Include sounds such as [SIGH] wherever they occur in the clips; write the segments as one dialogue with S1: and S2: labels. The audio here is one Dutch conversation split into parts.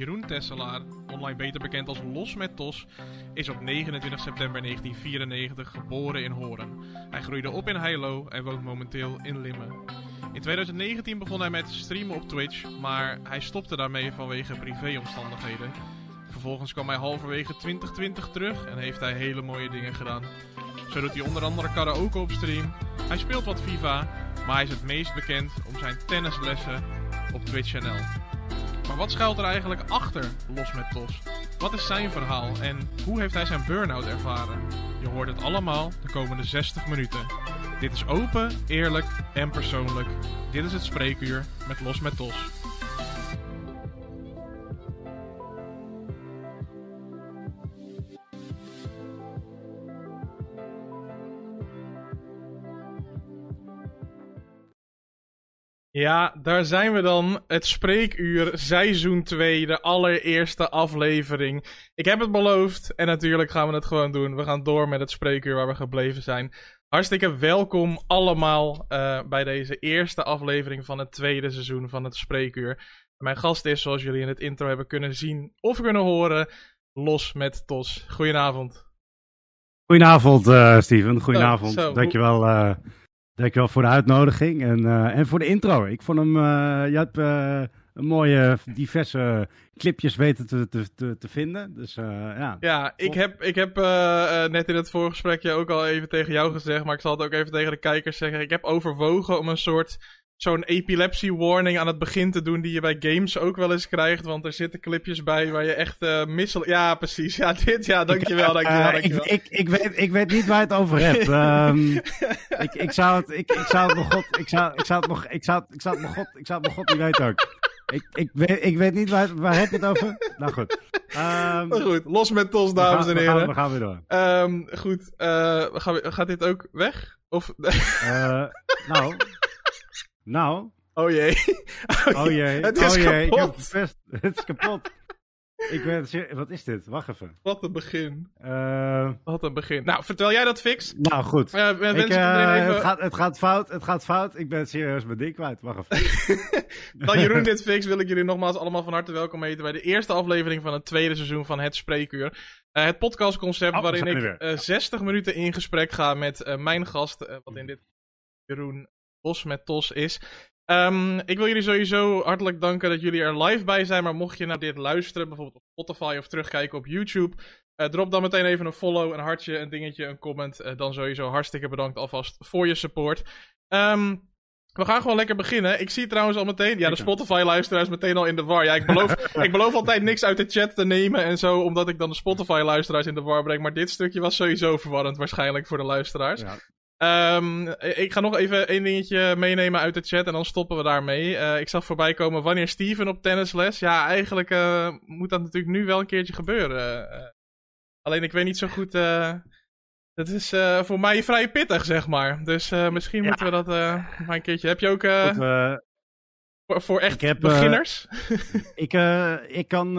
S1: Jeroen Tesselaar, online beter bekend als Los met Tos, is op 29 september 1994 geboren in Horen. Hij groeide op in Heilo en woont momenteel in Limmen. In 2019 begon hij met streamen op Twitch, maar hij stopte daarmee vanwege privéomstandigheden. Vervolgens kwam hij halverwege 2020 terug en heeft hij hele mooie dingen gedaan. Zo doet hij onder andere karaoke op stream. Hij speelt wat FIFA, maar hij is het meest bekend om zijn tennislessen op Twitch NL. Maar wat schuilt er eigenlijk achter Los met Tos? Wat is zijn verhaal en hoe heeft hij zijn burn-out ervaren? Je hoort het allemaal de komende 60 minuten. Dit is open, eerlijk en persoonlijk. Dit is het spreekuur met Los met Tos. Ja, daar zijn we dan. Het spreekuur, seizoen 2, de allereerste aflevering. Ik heb het beloofd en natuurlijk gaan we het gewoon doen. We gaan door met het spreekuur waar we gebleven zijn. Hartstikke welkom allemaal uh, bij deze eerste aflevering van het tweede seizoen van het spreekuur. Mijn gast is, zoals jullie in het intro hebben kunnen zien of kunnen horen, Los met Tos. Goedenavond.
S2: Goedenavond, uh, Steven. Goedenavond. Zo. Dankjewel. Uh, Dankjewel voor de uitnodiging en, uh, en voor de intro. Ik vond hem, uh, je hebt uh, een mooie, diverse clipjes weten te, te, te, vinden. Dus ja.
S1: Ja, ik heb, ik heb net in het voorgesprekje ook al even tegen jou gezegd, maar ik zal het ook even tegen de kijkers zeggen. Ik heb overwogen om een soort zo'n epilepsie warning aan het begin te doen die je bij games ook wel eens krijgt. Want er zitten clipjes bij waar je echt uh, missel... Ja, precies. Ja, dit. Ja, dankjewel, dankjewel, uh, dankjewel.
S2: Ik, ik, ik, weet, ik weet niet waar je het over hebt. um, [LAUGHS] ik, ik zou het... Ik, ik zou het nog god... Ik zou, ik zou het nog... Ik zou, ik zou het nog god... Ik zou het nog god niet weten ook. Ik, ik, weet, ik weet niet waar, waar heb je het over? Nou goed.
S1: Um, goed, los met tos, dames en heren.
S2: We gaan, we gaan weer door.
S1: Um, goed, uh, gaan we, gaat dit ook weg? Of...
S2: nou... Nou.
S1: Oh jee. [LAUGHS]
S2: Oh jee.
S1: Het is
S2: oh jee.
S1: kapot. [LAUGHS]
S2: Het is kapot. Ik weet, wat is dit? Wacht even.
S1: Wat een begin.
S2: Uh,
S1: Wat een begin. Nou, vertel jij dat fix?
S2: Nou, goed.
S1: Uh,
S2: ik, uh, even... het, gaat, het gaat fout, het gaat fout. Ik ben serieus mijn ding kwijt. Wacht even. [LAUGHS]
S1: Dan Jeroen dit fix wil ik jullie nogmaals allemaal van harte welkom heten bij de eerste aflevering van het tweede seizoen van Het Spreekuur. het podcastconcept
S2: oh,
S1: waarin ik 60 minuten in gesprek ga met mijn gast, wat in dit Jeroen Bos met Tos is. Um, ik wil jullie sowieso hartelijk danken dat jullie er live bij zijn. Maar mocht je naar dit luisteren, bijvoorbeeld op Spotify of terugkijken op YouTube. Uh, drop dan meteen even een follow, een hartje, een dingetje, een comment. Uh, dan sowieso hartstikke bedankt alvast voor je support. Um, we gaan gewoon lekker beginnen. Ik zie trouwens al meteen. Ja, de Spotify-luisteraar is meteen al in de war. Ja, ik beloof, [LAUGHS] ik beloof altijd niks uit de chat te nemen en zo, omdat ik dan de Spotify-luisteraars in de war breng. Maar dit stukje was sowieso verwarrend, waarschijnlijk voor de luisteraars. Ja. Um, ik ga nog even één dingetje meenemen uit de chat en dan stoppen we daarmee. Uh, ik zag voorbij komen wanneer Steven op tennisles. Ja, eigenlijk uh, moet dat natuurlijk nu wel een keertje gebeuren. Uh, alleen ik weet niet zo goed. dat is voor mij vrij pittig, zeg maar. Dus misschien ja. moeten we dat maar een keertje. Heb je ook. Voor, voor, echt heb, beginners? [LAUGHS]
S2: ik, ik kan,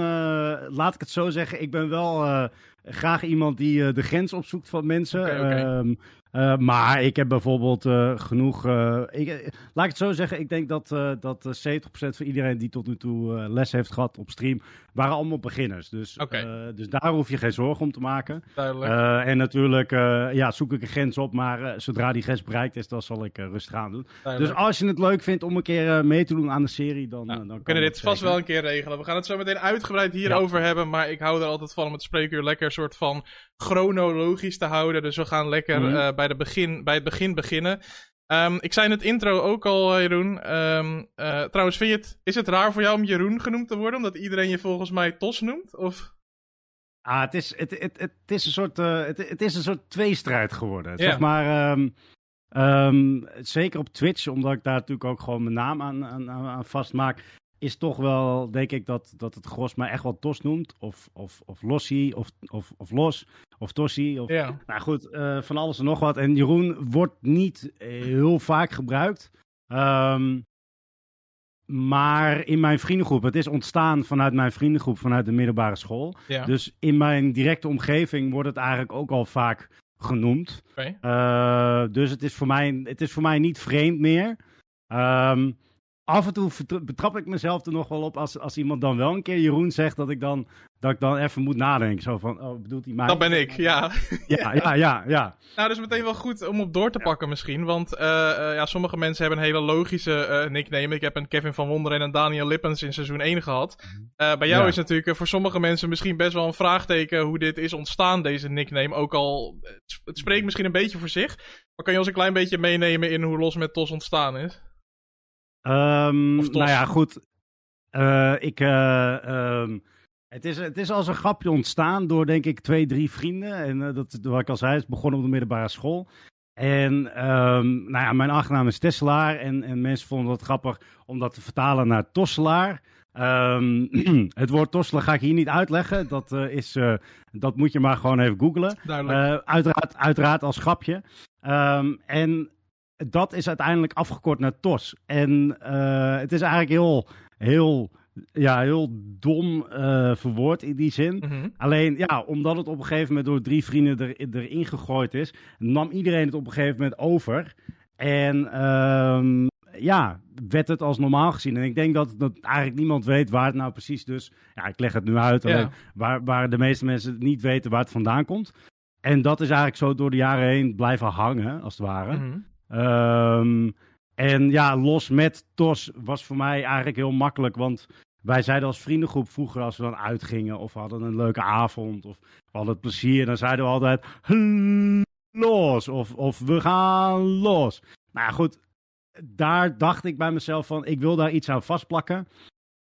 S2: laat ik het zo zeggen, ik ben wel graag iemand die de grens opzoekt van mensen.
S1: Okay, okay.
S2: Um, uh, maar ik heb bijvoorbeeld uh, genoeg. Uh, ik, laat ik het zo zeggen. Ik denk dat, dat 70% van iedereen die tot nu toe les heeft gehad op stream. waren allemaal beginners. Dus,
S1: okay.
S2: dus daar hoef je geen zorgen om te maken.
S1: Duidelijk.
S2: en natuurlijk ja, zoek ik een grens op. Maar zodra die grens bereikt is, dan zal ik rustig aan doen.
S1: Duidelijk.
S2: Dus als je het leuk vindt om een keer mee te doen aan de serie. dan,
S1: nou,
S2: dan
S1: we kunnen dit vast wel een keer regelen. We gaan het zo meteen uitgebreid hierover ja. hebben. Maar ik hou er altijd van om het spreekuur lekker soort van chronologisch te houden. Dus we gaan lekker mm -hmm. bij, de begin, bij het begin beginnen. Um, ik zei in het intro ook al, uh, Jeroen. Um, uh, trouwens, vind je het, is het raar voor jou om Jeroen genoemd te worden? Omdat iedereen je volgens mij Tos noemt? Of...
S2: Ah, het is, het, het, het, is een soort, uh, het, het is een soort tweestrijd geworden. Zeg maar, um, zeker op Twitch, omdat ik daar natuurlijk ook gewoon mijn naam aan, aan, aan vastmaak is toch wel, denk ik, dat, dat het gros mij echt wel Tos noemt. Of, of, of Lossie, of, of, of Los, of Tossie. Of,
S1: ja.
S2: Nou goed, uh, van alles en nog wat. En Jeroen wordt niet heel vaak gebruikt. Um, maar in mijn vriendengroep, het is ontstaan vanuit mijn vriendengroep, vanuit de middelbare school.
S1: Ja.
S2: Dus in mijn directe omgeving wordt het eigenlijk ook al vaak genoemd.
S1: Okay.
S2: Uh, dus het is, voor mij, het is voor mij niet vreemd meer. Um, af en toe betrap ik mezelf er nog wel op als, als iemand dan wel een keer Jeroen zegt, dat ik dan, dat ik dan even moet nadenken. Zo van, oh, bedoelt hij mij?
S1: Dat ben ik, ja.
S2: Ja, ja, ja, ja. [LAUGHS]
S1: Nou, dat is meteen wel goed om op door te pakken misschien. Want uh, uh, ja, sommige mensen hebben een hele logische uh, nickname. Ik heb een Kevin van Wonder en een Daniel Lippens in seizoen 1 gehad. bij jou is natuurlijk voor sommige mensen misschien best wel een vraagteken hoe dit is ontstaan, deze nickname. Ook al, het spreekt misschien een beetje voor zich. Maar kan je ons een klein beetje meenemen in hoe Los met Tos ontstaan is?
S2: Um, nou ja, goed. Uh, ik, uh, um, het, is, het is als een grapje ontstaan door, denk ik, twee, drie vrienden. En uh, dat, wat ik al zei, is begonnen op de middelbare school. En um, nou ja, mijn achternaam is Tesselaar. En, en mensen vonden het grappig om dat te vertalen naar Tosselaar. Um, [CLEARS THROAT] het woord tosselen ga ik hier niet uitleggen. Dat, uh, is, uh, dat moet je maar gewoon even googlen. Uh, uiteraard, uiteraard als grapje. Um, en dat is uiteindelijk afgekort naar TOS. En uh, het is eigenlijk heel, heel, ja, heel dom uh, verwoord in die zin. Mm -hmm. Alleen, ja, omdat het op een gegeven moment door drie vrienden er, erin gegooid is, nam iedereen het op een gegeven moment over. En um, ja, werd het als normaal gezien. En ik denk dat, dat eigenlijk niemand weet waar het nou precies dus... Ja, ik leg het nu uit, waar, waar de meeste mensen niet weten waar het vandaan komt. En dat is eigenlijk zo door de jaren heen blijven hangen, als het ware. Mm -hmm. Um, en ja, los met TOS was voor mij eigenlijk heel makkelijk. Want wij zeiden als vriendengroep vroeger, als we dan uitgingen of we hadden een leuke avond of we hadden het plezier, dan zeiden we altijd los of, of we gaan los. Nou ja, goed, daar dacht ik bij mezelf van, ik wil daar iets aan vastplakken.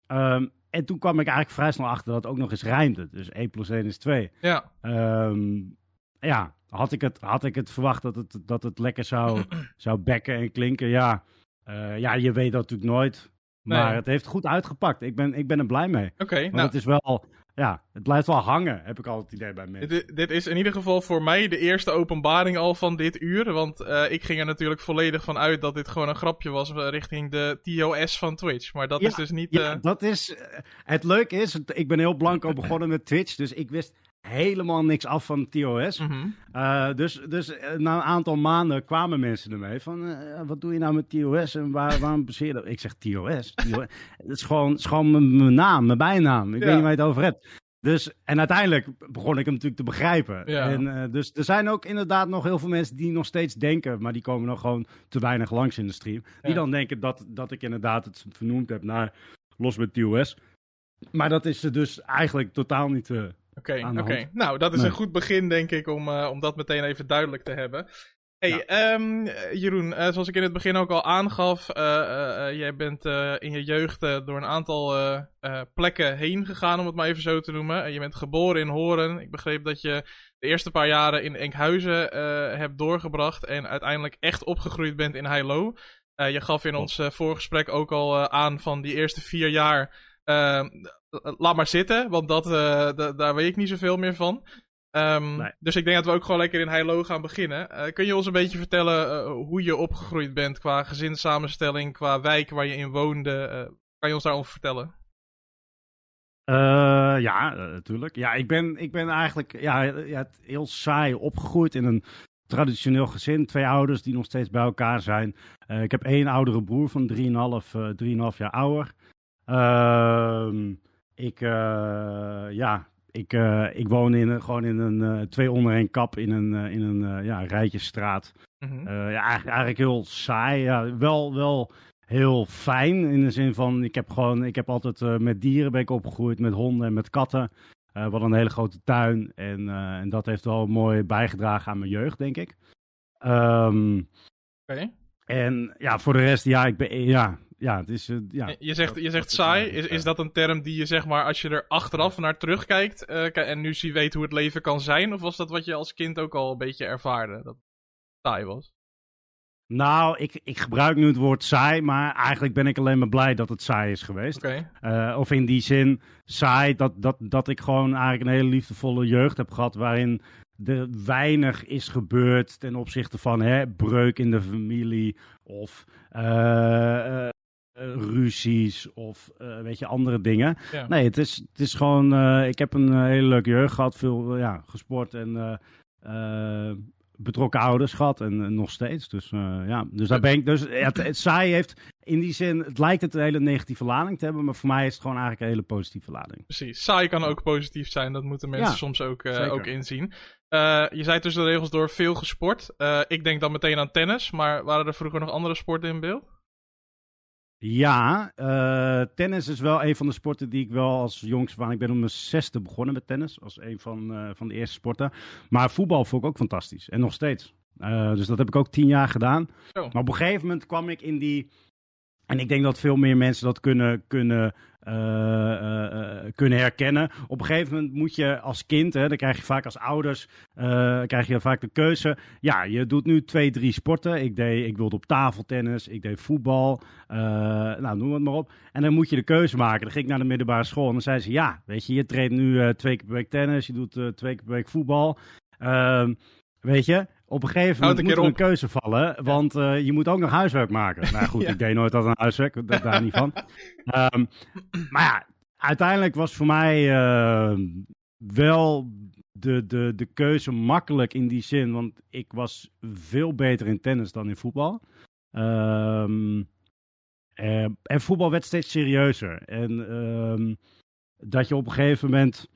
S2: Um, en toen kwam ik eigenlijk vrij snel achter dat het ook nog eens rijmde. Dus 1 plus 1 is 2.
S1: Ja.
S2: Um, ja, had ik het, had ik het verwacht dat het, dat het lekker zou, [CLEARS THROAT] zou bekken en klinken? Ja. Uh, ja, je weet dat natuurlijk nooit. Maar nee. het heeft goed uitgepakt. Ik ben, ik ben er blij mee.
S1: Oké. Okay,
S2: nou. het is wel, ja, het blijft wel hangen, heb ik al het idee bij mensen.
S1: Dit, dit, is in ieder geval voor mij de eerste openbaring al van dit uur. Want uh, ik ging er natuurlijk volledig van uit dat dit gewoon een grapje was richting de TOS van Twitch. Maar dat
S2: ja,
S1: is dus niet.
S2: Ja, dat is. Het leuke is, ik ben heel blanco begonnen met Twitch. Dus ik wist helemaal niks af van TOS.
S1: Mm -hmm.
S2: uh, dus, dus na een aantal maanden kwamen mensen ermee van, uh, wat doe je nou met TOS en waar, waarom baseer je dat? Ik zeg TOS. TOS. [LAUGHS] Het is gewoon, het is gewoon mijn naam, mijn bijnaam. Ik ja. weet niet waar je het over hebt. Dus, en uiteindelijk begon ik hem natuurlijk te begrijpen.
S1: Ja.
S2: En, uh, dus er zijn ook inderdaad nog heel veel mensen die nog steeds denken, maar die komen nog gewoon te weinig langs in de stream. Die
S1: ja.
S2: dan denken dat, dat ik inderdaad het vernoemd heb naar Los met TOS. Maar dat is er dus eigenlijk totaal niet...
S1: Oké, oké. Okay. Nou, dat is nee. een goed begin, denk ik, om, uh, om dat meteen even duidelijk te hebben. Hey, ja. um, Jeroen, uh, zoals ik in het begin ook al aangaf, uh, jij bent in je jeugd door een aantal plekken heen gegaan, om het maar even zo te noemen. je bent geboren in Horen. Ik begreep dat je de eerste paar jaren in Enkhuizen hebt doorgebracht en uiteindelijk echt opgegroeid bent in Heilo. je gaf in ons voorgesprek ook al aan van die eerste vier jaar uh, laat maar zitten, want dat, uh, daar weet ik niet zoveel meer van. Um, nee. Dus ik denk dat we ook gewoon lekker in Heilo gaan beginnen. Uh, kun je ons een beetje vertellen hoe je opgegroeid bent qua gezinssamenstelling, qua wijk waar je in woonde? kan je ons daarover vertellen?
S2: ja, natuurlijk. Ja, ik ben, ik ben eigenlijk ja, ja, heel saai opgegroeid in een traditioneel gezin. Twee ouders die nog steeds bij elkaar zijn. ik heb één oudere broer van 3,5 jaar ouder. Uh, ik, uh, ja, ik, uh, ik woon in, gewoon in een uh, twee onder één kap in een, in een ja, rijtjesstraat.
S1: Mm -hmm.
S2: ja, eigenlijk, eigenlijk heel saai. Ja, wel, wel heel fijn in de zin van, ik heb gewoon, ik heb altijd met dieren ben ik opgegroeid, met honden en met katten. we hadden een hele grote tuin en, en dat heeft wel mooi bijgedragen aan mijn jeugd, denk ik. Um,
S1: Oké. Okay.
S2: En ja, voor de rest, ja, ik ben, ja, ja, het is, uh, ja.
S1: Je zegt, je zegt saai. Is, is dat een term die je zeg maar, als je er achteraf naar terugkijkt uh, en nu zie weet hoe het leven kan zijn? Of was dat wat je als kind ook al een beetje ervaarde? Dat het saai was?
S2: Nou, ik, ik gebruik nu het woord saai, maar eigenlijk ben ik alleen maar blij dat het saai is geweest.
S1: Okay.
S2: Uh, of in die zin saai dat, dat, dat ik gewoon eigenlijk een hele liefdevolle jeugd heb gehad waarin er weinig is gebeurd ten opzichte van hè, breuk in de familie of uh, uh, ruzies of uh, weet je, andere dingen.
S1: Ja.
S2: Nee, het is, het is gewoon, uh, ik heb een hele leuke jeugd gehad, veel ja, gesport en betrokken ouders gehad en nog steeds. Dus ja, dus daar ben ik, dus het, het saai heeft, in die zin, het lijkt het een hele negatieve lading te hebben, maar voor mij is het gewoon eigenlijk een hele positieve lading.
S1: Precies. Saai kan ook positief zijn, dat moeten mensen soms ook, ook inzien. Je zei tussen de regels door veel gesport. Ik denk dan meteen aan tennis, maar waren er vroeger nog andere sporten in beeld?
S2: Ja, tennis is wel een van de sporten die ik wel als jongste van. Ik ben om mijn zesde begonnen met tennis, als een van, van de eerste sporten. Maar voetbal vond ik ook fantastisch en nog steeds. dus dat heb ik ook tien jaar gedaan. Maar op een gegeven moment kwam ik in die en ik denk dat veel meer mensen dat kunnen, kunnen, kunnen herkennen. Op een gegeven moment moet je als kind, hè, dan krijg je vaak als ouders, krijg je vaak de keuze. Ja, je doet nu twee, drie sporten. Ik, deed, ik wilde op tafeltennis, ik deed voetbal, nou noem het maar op. En dan moet je de keuze maken. Dan ging ik naar de middelbare school en dan zei ze, ja, weet je, je traint nu twee keer per week tennis, je doet twee keer per week voetbal. Ehm, weet je, op een gegeven moment moet er een keuze vallen, want uh, je moet ook nog huiswerk maken. Nou goed, [LAUGHS] ik deed nooit dat een huiswerk, dat, daar niet van. Um, maar ja, uiteindelijk was voor mij uh, wel de, de, de keuze makkelijk in die zin, want ik was veel beter in tennis dan in voetbal. Um, uh, en voetbal werd steeds serieuzer. En um, dat je op een gegeven moment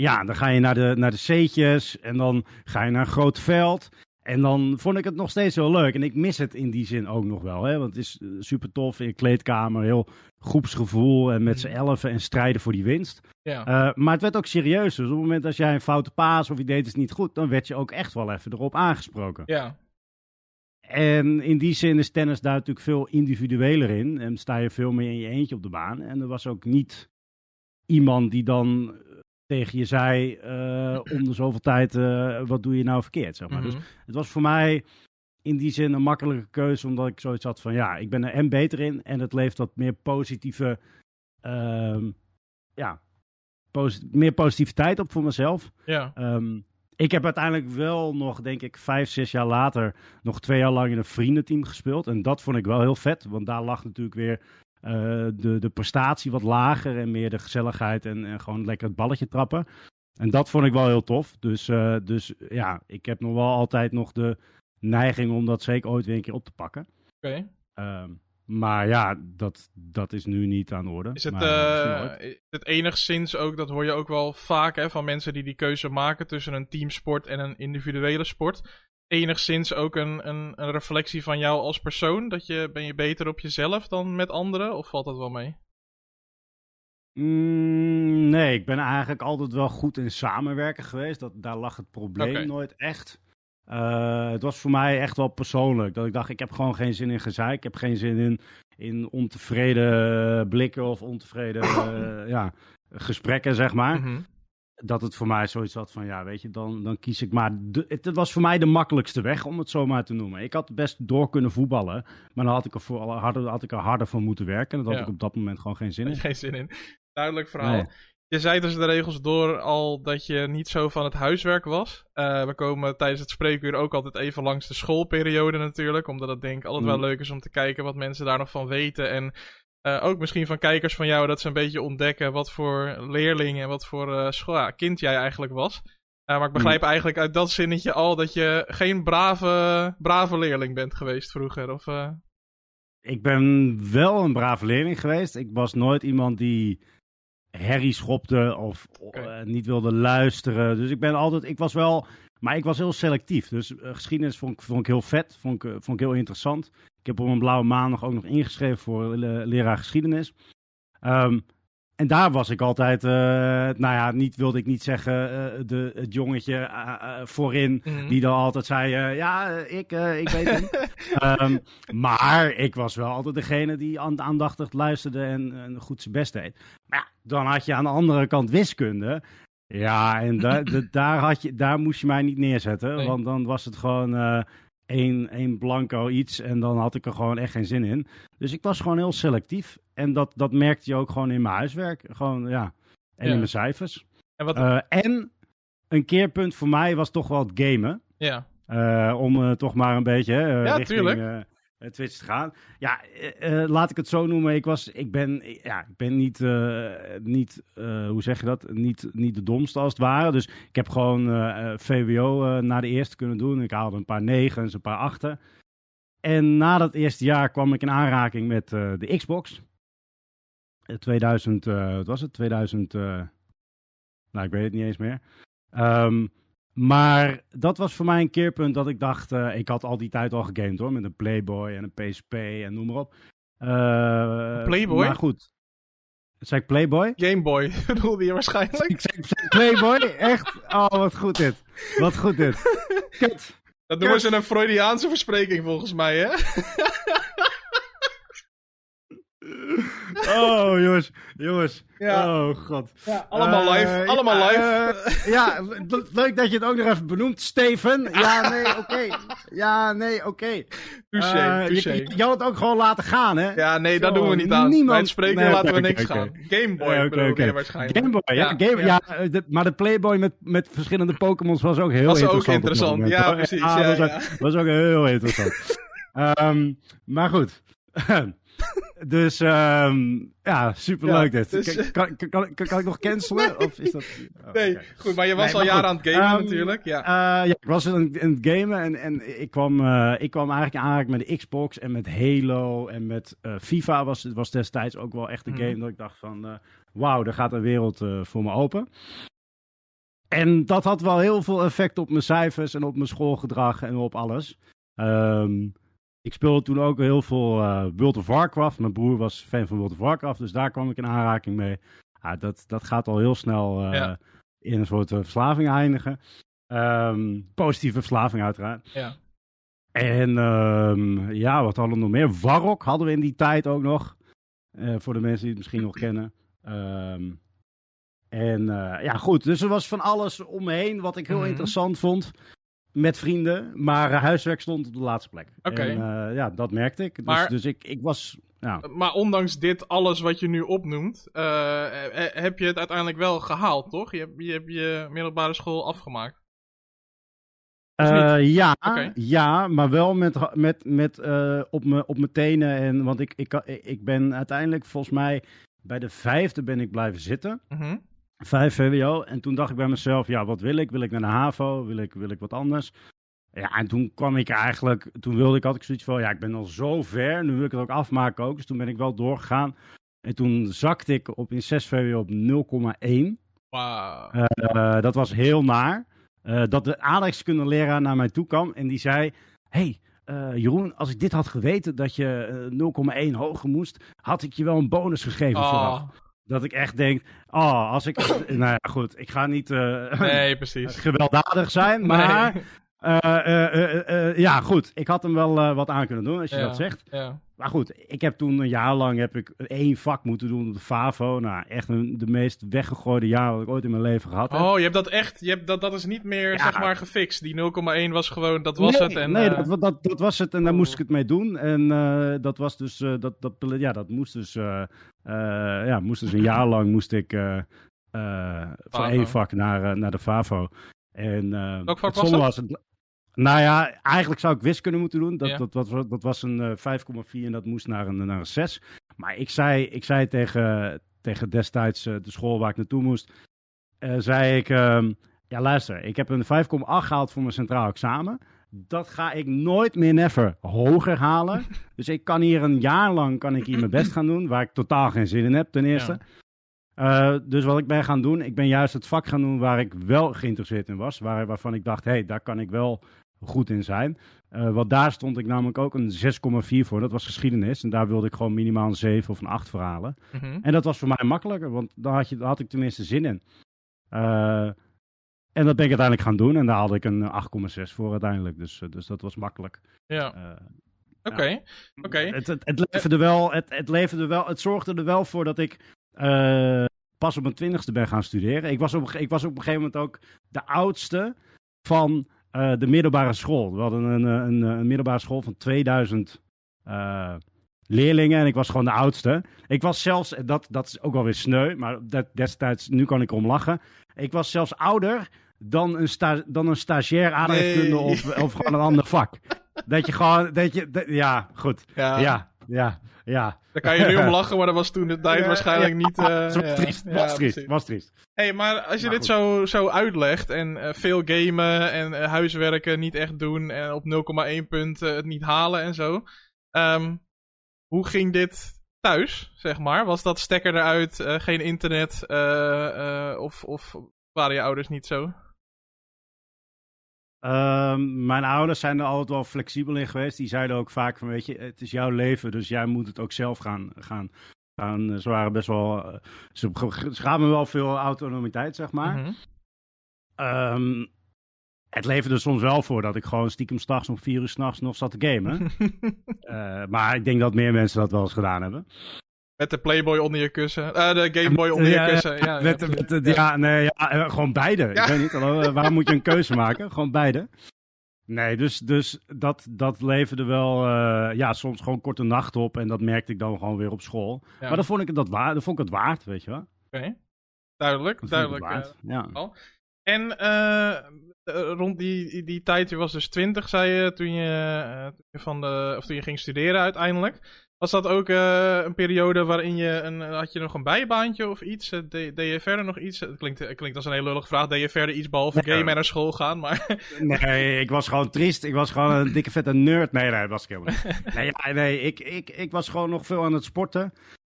S2: ja, dan ga je naar de, naar de C'tjes en dan ga je naar een groot veld. En dan vond ik het nog steeds heel leuk. En ik mis het in die zin ook nog wel. Hè? Want het is eh, super tof in je kleedkamer. Heel groepsgevoel en met z'n mm. elfen en strijden voor die winst. Ja. Uh, maar het werd ook serieus. Dus op het moment dat jij een foute paas of je deed het niet goed, dan werd je ook echt wel even erop aangesproken.
S1: Ja.
S2: En in die zin is tennis daar natuurlijk veel individueler in. En sta je veel meer in je eentje op de baan. En er was ook niet iemand die dan tegen je zei uh, om de zoveel tijd, uh, wat doe je nou verkeerd, zeg maar. Dus mhm. het was voor mij in die zin een makkelijke keuze, omdat ik zoiets had van, ja, ik ben er en beter in en het levert wat meer positieve, uh, ja, posit meer positiviteit op voor mezelf.
S1: Ja.
S2: Um, ik heb uiteindelijk wel nog, denk ik, vijf, zes jaar later, nog twee jaar lang in een vriendenteam gespeeld. En dat vond ik wel heel vet, want daar lag natuurlijk weer uh, de, de prestatie wat lager en meer de gezelligheid en, en, gewoon lekker het balletje trappen. En dat vond ik wel heel tof. Dus, uh, dus ja, ik heb nog wel altijd nog de neiging om dat zeker ooit weer een keer op te pakken.
S1: Oké. Okay.
S2: Uh, maar ja, dat, dat is nu niet aan de orde.
S1: Is het, maar, uh, het enigszins ook, dat hoor je ook wel vaak hè, van mensen die die keuze maken tussen een teamsport en een individuele sport enigszins ook een, een, een, reflectie van jou als persoon? Dat je, ben je beter op jezelf dan met anderen? Of valt dat wel mee?
S2: Mm, nee, ik ben eigenlijk altijd wel goed in samenwerken geweest. Dat, daar lag het probleem nooit echt. Uh, het was voor mij echt wel persoonlijk. Dat ik dacht, ik heb gewoon geen zin in gezeik. Ik heb geen zin in, in ontevreden blikken of ontevreden uh, [COUGHS] ja, gesprekken, zeg maar. Mm dat het voor mij zoiets had van, ja, weet je, dan, dan kies ik maar... het, was voor mij de makkelijkste weg, om het zo maar te noemen. Ik had best door kunnen voetballen, maar dan had ik er, voor, harder, had ik er harder voor moeten werken. En dat had ik op dat moment gewoon geen zin in.
S1: Geen zin in. Duidelijk verhaal. Je zei tussen de regels door al dat je niet zo van het huiswerk was. Uh, we komen tijdens het spreekuur ook altijd even langs de schoolperiode natuurlijk. Omdat het denk ik altijd wel mm. leuk is om te kijken wat mensen daar nog van weten. En uh, ook misschien van kijkers van jou dat ze een beetje ontdekken wat voor leerling en wat voor uh, school, ja, kind jij eigenlijk was. Uh, maar ik begrijp hmm. eigenlijk uit dat zinnetje al dat je geen brave, brave leerling bent geweest vroeger. Of,
S2: Ik ben wel een brave leerling geweest. Ik was nooit iemand die herrie schopte of okay. niet wilde luisteren. Dus ik ben altijd, ik was wel, maar ik was heel selectief. Dus geschiedenis vond, vond ik heel vet, vond ik, vond ik heel interessant. Ik heb op een blauwe maandag ook nog ingeschreven voor leraar geschiedenis. Um, en daar was ik altijd, uh, nou ja, niet wilde ik niet zeggen, de, het jongetje voorin, mm -hmm. die dan altijd zei, ja, ik, ik weet het. um, [LAUGHS] maar ik was wel altijd degene die aandachtig luisterde en, en goed zijn best deed. Maar ja, dan had je aan de andere kant wiskunde. Ja, en [LAUGHS] da daar, had je, daar moest je mij niet neerzetten, nee. want dan was het gewoon één, één blanco iets en dan had ik er gewoon echt geen zin in. Dus ik was gewoon heel selectief. En dat, dat merkte je ook gewoon in mijn huiswerk. Gewoon, ja. En in mijn cijfers. En, wat... Uh, en een keerpunt voor mij was toch wel het gamen.
S1: Ja.
S2: Uh, om uh, toch maar een beetje uh, ja, richting Twitch te gaan. Ja, laat ik het zo noemen. Ik, was, ik, ben, ja, ik ben niet, niet hoe zeg je dat, niet, niet de domste als het ware. Dus ik heb gewoon VWO naar de eerste kunnen doen. Ik haalde een paar negens, een paar achten. En na dat eerste jaar kwam ik in aanraking met de Xbox. 2000, wat was het? 2000, nou ik weet het niet eens meer. Um, maar dat was voor mij een keerpunt dat ik dacht, uh, ik had al die tijd al gegamed hoor, met een Playboy en een PSP en noem maar op. Uh,
S1: Playboy?
S2: Maar goed. Zeg ik Playboy?
S1: Gameboy [LAUGHS] bedoelde je waarschijnlijk.
S2: Ik zeg, Playboy? Echt? Oh, wat goed dit. Wat goed dit. [LAUGHS] Kut.
S1: Dat noemen ze een Freudiaanse verspreking volgens mij, hè? [LAUGHS] [LAUGHS]
S2: Oh, jongens. Jongens. Ja. Oh, god.
S1: Ja, allemaal uh, live. Allemaal uh, live.
S2: Uh, ja, leuk dat je het ook nog even benoemt. Steven. Ja, nee, [LAUGHS] oké. Okay. Ja, nee, oké. Okay.
S1: Touché, touché.
S2: Je, je, had het ook gewoon laten gaan, hè?
S1: Ja, nee, Zo, dat doen we niet aan. Niemand... Bij het spreken nee, laten we niks gaan. Gameboy bedoel waarschijnlijk.
S2: Gameboy, ja. ja, Game, ja. ja de, maar de Playboy met, met verschillende Pokémons was ook heel was interessant.
S1: Was ook interessant, ja, precies. Ja,
S2: was. Ook, was ook heel interessant. um, [LAUGHS] maar goed. Dus um, ja, superleuk ja, dit. Dus, kan, kan, kan, kan, ik nog [LAUGHS] cancelen? Of is dat...
S1: Oh, nee, okay. goed, maar je was nee, al jaren aan het gamen um, natuurlijk. Ja.
S2: Uh, ja, ik was aan het gamen en, en ik, kwam, uh, ik kwam eigenlijk aanraken met de Xbox en met Halo en met uh, FIFA was, was destijds ook wel echt een mm. game dat ik dacht van wauw, daar gaat een wereld voor me open. En dat had wel heel veel effect op mijn cijfers en op mijn schoolgedrag en op alles. Um, ik speelde toen ook heel veel uh, World of Warcraft. Mijn broer was fan van World of Warcraft, dus daar kwam ik in aanraking mee. Ja, dat, dat gaat al heel snel uh, ja. in een soort uh, verslaving eindigen. Um, positieve verslaving uiteraard.
S1: Ja.
S2: En um, ja, wat hadden we nog meer? Varrock hadden we in die tijd ook nog. voor de mensen die het misschien nog kennen. Um, en ja, goed. Dus er was van alles om me heen wat ik heel mm -hmm. interessant vond met vrienden, maar huiswerk stond op de laatste plek.
S1: Oké.
S2: En uh, ja, dat merkte ik. Dus, maar, dus ik, ik was. Ja.
S1: Maar ondanks dit alles wat je nu opnoemt, uh, heb je het uiteindelijk wel gehaald, toch? Je, hebt je, hebt je middelbare school afgemaakt.
S2: Uh, ja, okay. ja, maar wel met, met, met op mijn op tenen. En, want ik, ik, ik ben uiteindelijk volgens mij bij de vijfde ben ik blijven zitten.
S1: Mm -hmm.
S2: 5 VWO. En toen dacht ik bij mezelf, ja, wat wil ik? Wil ik naar de HAVO? Wil ik, wil ik wat anders? Ja, en toen kwam ik eigenlijk, toen wilde ik, had ik zoiets van, ja, ik ben al zo ver, nu wil ik het ook afmaken ook. Dus toen ben ik wel doorgegaan. En toen zakte ik op in 6 VWO op 0,1.
S1: Wow.
S2: Uh, dat was heel naar. Uh, dat de aardrijkskundeleraar naar mij toe kwam en die zei, hey, uh, Jeroen, als ik dit had geweten, dat je 0,1 hoger moest, had ik je wel een bonus gegeven
S1: oh.
S2: Dat ik echt denk, oh, als ik. [COUGHS] nou ja, goed, ik ga niet. Uh,
S1: nee, [LAUGHS] precies.
S2: gewelddadig zijn, maar. Nee. Uh, uh, ja, goed. Ik had hem wel wat aan kunnen doen, als je
S1: ja,
S2: dat zegt.
S1: Ja.
S2: Maar goed, ik heb toen een jaar lang heb ik één vak moeten doen op de FAVO. Nou, echt een, de meest weggegooide jaar wat ik ooit in mijn leven gehad heb.
S1: Oh, je hebt dat echt, je hebt dat, dat is niet meer, ja, zeg maar, gefixt. Die 0,1 was gewoon, dat was
S2: nee,
S1: het. En,
S2: nee, dat, dat, dat was het en daar moest ik het mee doen. En dat was dus, dat, dat, ja, dat moest dus, ja, moest dus een jaar lang moest ik voor één vak naar, naar de FAVO. En
S1: Welk vak was dat? Was het,
S2: nou ja, eigenlijk zou ik wiskunde moeten doen. Dat, ja. dat, dat, dat, was een uh, 5,4 en dat moest naar een, naar een 6. Maar ik zei, ik zei tegen, tegen destijds uh, de school waar ik naartoe moest, uh, zei ik, uh, ja luister, ik heb een 5,8 gehaald voor mijn centraal examen. Dat ga ik nooit meer never hoger halen. [LAUGHS] dus ik kan hier een jaar lang kan ik hier mijn best gaan doen, waar ik totaal geen zin in heb ten eerste. Ja. Uh, dus wat ik ben gaan doen, ik ben juist het vak gaan doen waar ik wel geïnteresseerd in was. Waar, waarvan ik dacht, hé, hey, daar kan ik wel goed in zijn. Uh, want daar stond ik namelijk ook een 6,4 voor. Dat was geschiedenis. En daar wilde ik gewoon minimaal een 7 of een 8 voor halen.
S1: Mm -hmm.
S2: En dat was voor mij makkelijker, want daar had, je, daar had ik tenminste zin in. Uh, en dat ben ik uiteindelijk gaan doen. En daar had ik een 8,6 voor uiteindelijk. Dus, dus dat was makkelijk.
S1: Ja. Uh, Oké. Okay. Ja. Okay.
S2: Het, het, het, leverde wel, het, het leverde wel. Het zorgde er wel voor dat ik pas op mijn twintigste ben gaan studeren. Ik was, op, ik was op een gegeven moment ook de oudste van uh, de middelbare school. We hadden een, een, een middelbare school van 2000 uh, leerlingen en ik was gewoon de oudste. Ik was zelfs, dat, dat is ook wel weer sneu, maar dat, destijds, nu kan ik om lachen. Ik was zelfs ouder dan een, sta, dan een stagiair aardrijkskunde nee. of, of gewoon een ander vak. Dat je gewoon, dat je, dat, ja, goed.
S1: Ja.
S2: ja. Ja, ja.
S1: Daar kan je nu om [LAUGHS] lachen, maar dat was toen de tijd waarschijnlijk niet... Uh,
S2: was triest, was triest, was triest.
S1: hey, maar als je dit zo, zo uitlegt en veel gamen en huiswerken niet echt doen en op 0,1 punt het niet halen en zo. Um, hoe ging dit thuis, zeg maar? Was dat stekker eruit, uh, geen internet uh, of, of waren je ouders niet zo?
S2: Ehm, mijn ouders zijn er altijd wel flexibel in geweest. Die zeiden ook vaak van, weet je, het is jouw leven, dus jij moet het ook zelf gaan. gaan, gaan. Ze waren best wel, ze, ze gaven me wel veel autonomiteit, zeg maar. Mm -hmm. Het leverde soms wel voor dat ik gewoon stiekem s'nachts om vier uur s'nachts nog zat te gamen. uh, [LAUGHS] maar ik denk dat meer mensen dat wel eens gedaan hebben.
S1: Met de Playboy onder je kussen. Uh, de Gameboy onder je kussen. Ja, ja, met,
S2: met, met, ja, nee, ja, eh, gewoon beide. Ik weet niet, [LAUGHS] waarom moet je een keuze maken? Gewoon beide. Nee, dus, dus dat, dat leverde wel uh, ja, soms gewoon korte nacht op. En dat merkte ik dan gewoon weer op school. Maar dan vond ik het, dat waard, dan vond ik het waard, weet je wel.
S1: Oké, okay. duidelijk. duidelijk. ja. En rond die, die tijd, je was dus 20, zei je, toen je, uh, van de, of toen je ging studeren uiteindelijk. Was dat ook uh, een periode waarin je, een, had je nog een bijbaantje of iets? Deed, deed je verder nog iets? Het klinkt, klinkt als een hele lullige vraag. Deed je verder iets behalve nee, game en naar school gaan? Maar... [LAUGHS]
S2: Nee, ik was gewoon triest. Ik was gewoon een dikke vette nerd. Nee, nee, dat was ik helemaal niet. Nee, ja, nee ik, ik, ik was gewoon nog veel aan het sporten.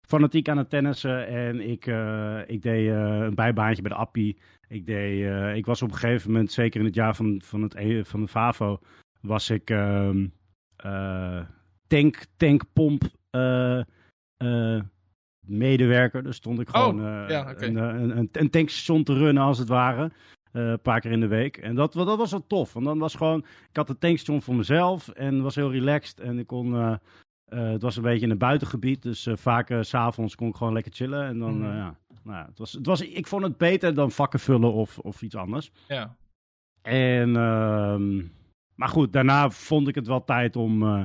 S2: Fanatiek aan het tennissen. En ik, uh, ik deed een bijbaantje bij de Appie. Ik, deed, uh, ik was op een gegeven moment, zeker in het jaar van, van, het, e, van de FAVO, was ik uh, uh, tank, tankpomp medewerker. Dus stond ik gewoon
S1: oh, ja, okay.
S2: een, een, een, tankstation te runnen als het ware. een paar keer in de week. En dat, dat was wel tof. Want dan was gewoon, ik had een tankstation voor mezelf en was heel relaxed. En ik kon, het was een beetje in een buitengebied. Dus vaak s s'avonds kon ik gewoon lekker chillen. En dan, mm. ja, nou, het was, het was, ik vond het beter dan vakken vullen of, of iets anders.
S1: Ja.
S2: En, uh, maar goed, daarna vond ik het wel tijd om, uh,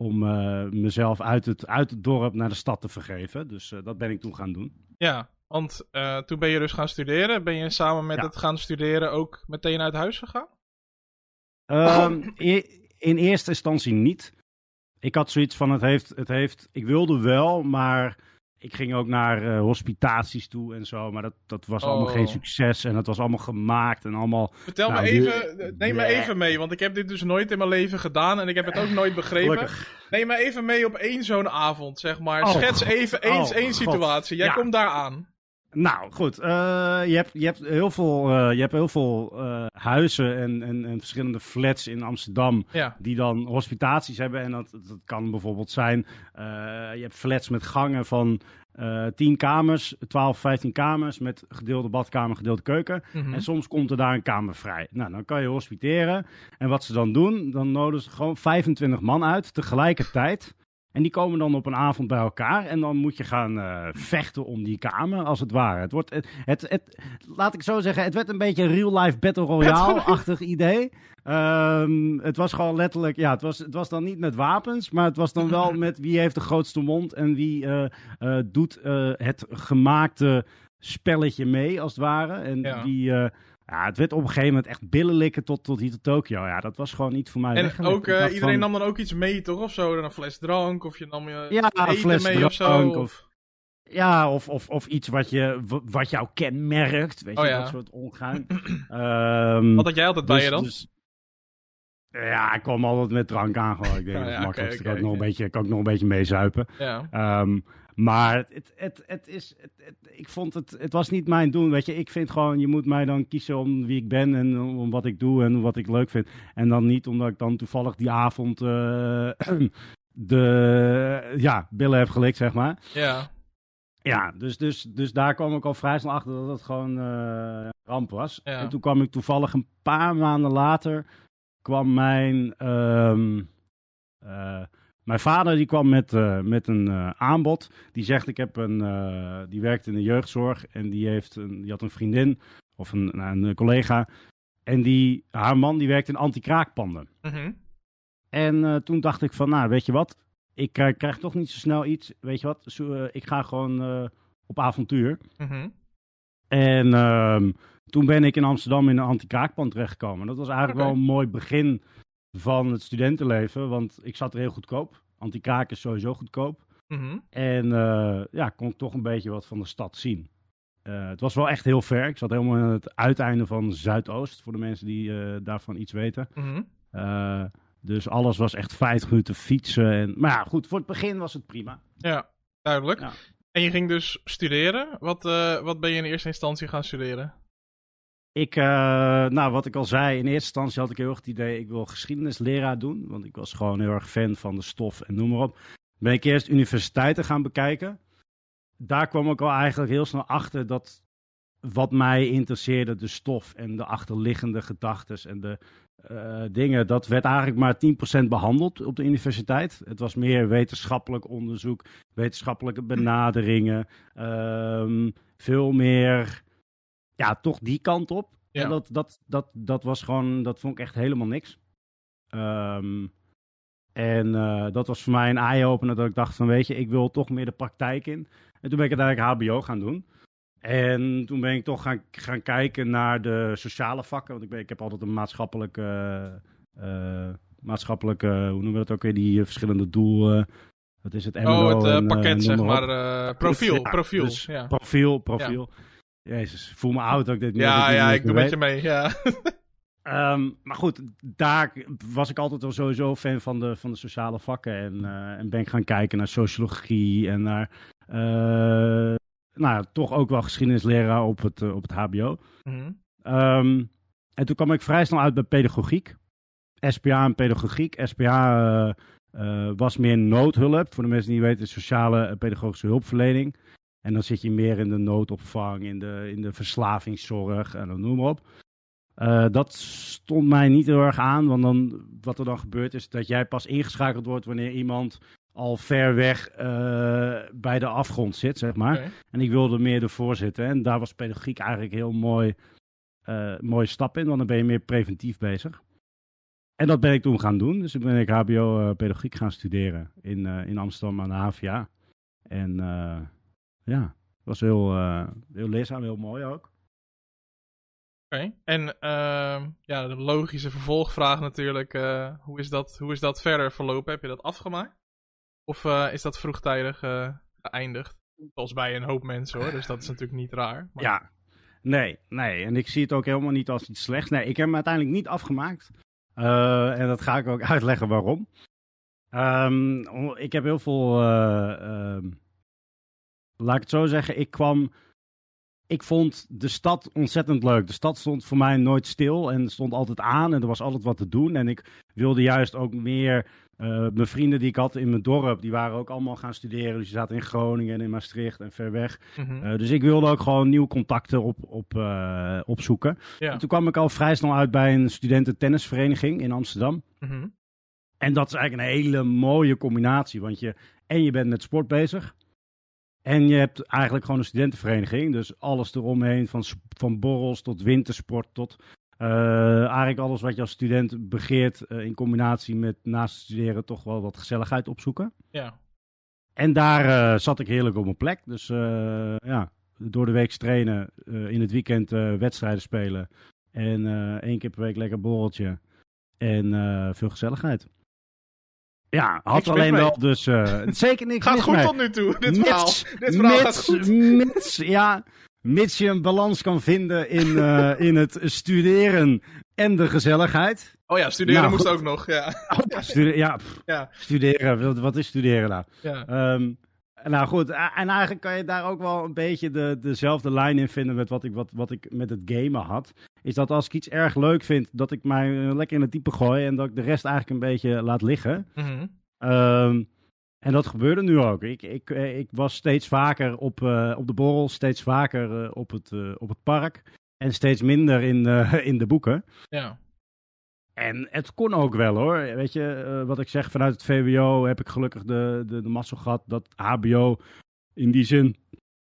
S2: om uh, mezelf uit het, uit het dorp naar de stad te vergeven. Dus uh, dat ben ik toen gaan doen.
S1: Ja, want toen ben je dus gaan studeren. Ben je samen met ja. het gaan studeren ook meteen uit huis gegaan?
S2: Um, in eerste instantie niet. Ik had zoiets van, het heeft, het heeft, ik wilde wel, maar ik ging ook naar uh, hospitaties toe en zo, maar dat, dat was allemaal geen oh. succes en dat was allemaal gemaakt en allemaal...
S1: Vertel nou, me even, neem me even mee, want ik heb dit dus nooit in mijn leven gedaan en ik heb het ook nooit begrepen. Gelukkig. Neem me even mee op één zo'n avond, zeg maar. Oh, Schets even eens oh, één situatie. Jij komt daar aan.
S2: Nou, goed. Uh, je, hebt, je hebt heel veel, uh, je hebt heel veel uh, huizen en, en, en, verschillende flats in Amsterdam
S1: ja.
S2: die dan hospitaties hebben. En dat, dat kan bijvoorbeeld zijn, je hebt flats met gangen van 10 kamers, 12, 15 kamers met gedeelde badkamer, gedeelde keuken. Mm -hmm. En soms komt er daar een kamer vrij. Nou, dan kan je hospiteren. En wat ze dan doen, dan nodigen ze gewoon 25 man uit tegelijkertijd. En die komen dan op een avond bij elkaar. En dan moet je gaan uh, vechten om die kamer, als het ware. Het wordt, het, het, het, laat ik zo zeggen, het werd een beetje een real-life Battle Royale-achtig idee. Um, het was gewoon letterlijk, ja, het was, het was dan niet met wapens. Maar het was dan wel [LAUGHS] met wie heeft de grootste mond. En wie uh, uh, doet het gemaakte spelletje mee, als het ware. En
S1: ja.
S2: wie ja, het werd op een gegeven moment echt billen likken tot, tot hier tot Tokio. Ja, dat was gewoon niet voor mij.
S1: En ook, uh, iedereen van... nam dan ook iets mee, toch? Of zo? een fles drank, of je nam je
S2: ja,
S1: eten
S2: fles
S1: mee
S2: drank,
S1: of zo?
S2: Of... Ja, of, of, of iets wat, je, wat jou kenmerkt. Weet
S1: oh,
S2: je,
S1: ja.
S2: dat soort ongein. um, [CLEARS THROAT]
S1: wat had jij altijd
S2: dus,
S1: bij je dan?
S2: Dus, ja, ik kwam altijd met drank aan gewoon. Ik denk, [LAUGHS] dat is
S1: ja,
S2: makkelijkst.
S1: okay,
S2: ik kan
S1: okay,
S2: ook nog een beetje, kan ook nog een beetje meezuipen.
S1: Ja.
S2: Um, maar het, het, het is, het, het, ik vond het, het was niet mijn doen, weet je. Ik vind gewoon, je moet mij dan kiezen om wie ik ben en om wat ik doe en wat ik leuk vind. En dan niet omdat ik dan toevallig die avond uh, [CLEARS THROAT] de, ja, billen heb gelikt, zeg maar.
S1: Ja.
S2: Ja, dus, dus, dus daar kwam ik al vrij snel achter dat het gewoon uh, ramp was.
S1: Ja.
S2: En toen kwam ik toevallig een paar maanden later, kwam mijn... Um, uh, mijn vader die kwam met, uh, met een uh, aanbod. Die zegt: Ik heb een. Uh, die werkt in de jeugdzorg. En die, heeft een, die had een vriendin. Of een, nou, een collega. En die, haar man die werkt in anti-kraakpanden.
S1: -hmm.
S2: En toen dacht ik: van, Nou, weet je wat? Ik krijg toch niet zo snel iets. Weet je wat? Zo, ik ga gewoon op avontuur.
S1: -hmm.
S2: En ehm, toen ben ik in Amsterdam in een anti-kraakpand terechtgekomen. Dat was eigenlijk okay. wel een mooi begin van het studentenleven. Want ik zat er heel goedkoop. Anti-kraak is sowieso goedkoop.
S1: Mhm.
S2: En ja, kon ik toch een beetje wat van de stad zien. het was wel echt heel ver. Ik zat helemaal in het uiteinde van Zuidoost, voor de mensen die daarvan iets weten.
S1: Mhm.
S2: dus alles was echt vijf minuten fietsen. En, maar ja, goed, voor het begin was het prima.
S1: Ja, duidelijk. En je ging dus studeren. Wat, wat ben je in eerste instantie gaan studeren?
S2: Ik, uh, nou, wat ik al zei, in eerste instantie had ik heel erg het idee, ik wil geschiedenisleraar doen. Want ik was gewoon heel erg fan van de stof en noem maar op. Ben ik eerst universiteiten gaan bekijken. Daar kwam ik al eigenlijk heel snel achter dat wat mij interesseerde, de stof en de achterliggende gedachten en de uh, dingen, dat werd eigenlijk maar 10% behandeld op de universiteit. Het was meer wetenschappelijk onderzoek, wetenschappelijke benaderingen, um, veel meer ja, toch die kant op. Ja. En dat, dat, dat, dat was gewoon, dat vond ik echt helemaal niks. Ehm, en uh, dat was voor mij een eye-opener dat ik dacht van, weet je, ik wil toch meer de praktijk in. En toen ben ik uiteindelijk HBO gaan doen. En toen ben ik toch gaan, gaan kijken naar de sociale vakken. Want ik, ben, ik heb altijd een maatschappelijke, uh, maatschappelijke hoe noemen we dat ook weer, die verschillende doelen. Wat is het?
S1: MNO oh, het pakket, zeg maar. profiel, profiel.
S2: Dus ja. Profiel, profiel. Jezus, voel me oud ook dit
S1: nu. Ja, ja, ik doe met je mee, ja.
S2: um, maar goed, daar was ik altijd wel sowieso fan van de, van de sociale vakken. En, uh, en ben ik gaan kijken naar sociologie en naar... Uh, nou, toch ook wel geschiedenisleraar op het, uh, op het HBO.
S1: Mm
S2: um, en toen kwam ik vrij snel uit bij pedagogiek. SPA en pedagogiek. SPA was meer noodhulp. Voor de mensen die weten, sociale pedagogische hulpverlening. En dan zit je meer in de noodopvang, in de, in de verslavingszorg en dan noem maar op. Uh, dat stond mij niet heel erg aan, want dan, wat er dan gebeurt is dat jij pas ingeschakeld wordt wanneer iemand al ver weg uh, bij de afgrond zit, zeg maar. Okay. En ik wilde meer ervoor zitten. En daar was pedagogiek eigenlijk heel mooi, uh, mooie stap in, want dan ben je meer preventief bezig. En dat ben ik toen gaan doen. Dus toen ben ik HBO-pedagogiek gaan studeren in, in Amsterdam aan de HVA. En ja, het was heel, uh, heel leerzaam, heel mooi ook.
S1: Oké, en uh, ja, de logische vervolgvraag natuurlijk, uh, hoe, is dat, hoe is dat verder verlopen? Heb je dat afgemaakt? Of uh, is dat vroegtijdig geëindigd? Zoals bij een hoop mensen hoor, dus dat is natuurlijk niet raar.
S2: Maar... Ja, nee, nee. En ik zie het ook helemaal niet als iets slechts. Nee, ik heb hem uiteindelijk niet afgemaakt. en dat ga ik ook [LAUGHS] uitleggen waarom. Um, ik heb heel veel ehm, laat ik het zo zeggen, ik kwam. Ik vond de stad ontzettend leuk. De stad stond voor mij nooit stil en stond altijd aan en er was altijd wat te doen. En ik wilde juist ook meer. Uh, mijn vrienden die ik had in mijn dorp, die waren ook allemaal gaan studeren. Dus die zaten in Groningen en in Maastricht en ver weg.
S1: Mm
S2: uh, dus ik wilde ook gewoon nieuwe contacten op, op, uh, opzoeken.
S1: Ja.
S2: En toen kwam ik al vrij snel uit bij een studententennisvereniging in Amsterdam.
S1: Mm -hmm.
S2: En dat is eigenlijk een hele mooie combinatie. Want je, en je bent met sport bezig. En je hebt eigenlijk gewoon een studentenvereniging. Dus alles eromheen, van, van borrels tot wintersport tot uh, eigenlijk alles wat je als student begeert uh, in combinatie met naast studeren toch wel wat gezelligheid opzoeken.
S1: Ja.
S2: En daar uh, zat ik heerlijk op mijn plek. Dus ja, door de week trainen, in het weekend wedstrijden spelen. En één keer per week lekker borreltje. En veel gezelligheid. Ja, had alleen wel dus uh, [LAUGHS] zeker niks
S1: Gaat goed
S2: mee.
S1: tot nu toe, dit verhaal. Dit verhaal
S2: mits,
S1: gaat goed.
S2: Mits, ja, mits je een balans kan vinden in, uh, [LAUGHS] in het studeren en de gezelligheid.
S1: Oh ja, studeren nou, moest ook nog, ja.
S2: Oh, ja, studeren, ja, pff,
S1: ja.
S2: studeren, wat is studeren nou?
S1: Ja.
S2: Um, nou goed, en eigenlijk kan je daar ook wel een beetje de, dezelfde lijn in vinden met wat ik, wat, wat ik met het gamen had. Is dat als ik iets erg leuk vind, dat ik mij lekker in het diepe gooi en dat ik de rest eigenlijk een beetje laat liggen.
S1: Mm -hmm.
S2: um, en dat gebeurde nu ook. Ik, ik, ik was steeds vaker op, uh, op de borrel, steeds vaker uh, op, het, uh, op het park en steeds minder in, [LAUGHS] in de boeken.
S1: Ja.
S2: En het kon ook wel hoor. Weet je, uh, wat ik zeg, vanuit het VWO heb ik gelukkig de, de, de mazzel gehad dat HBO in die zin,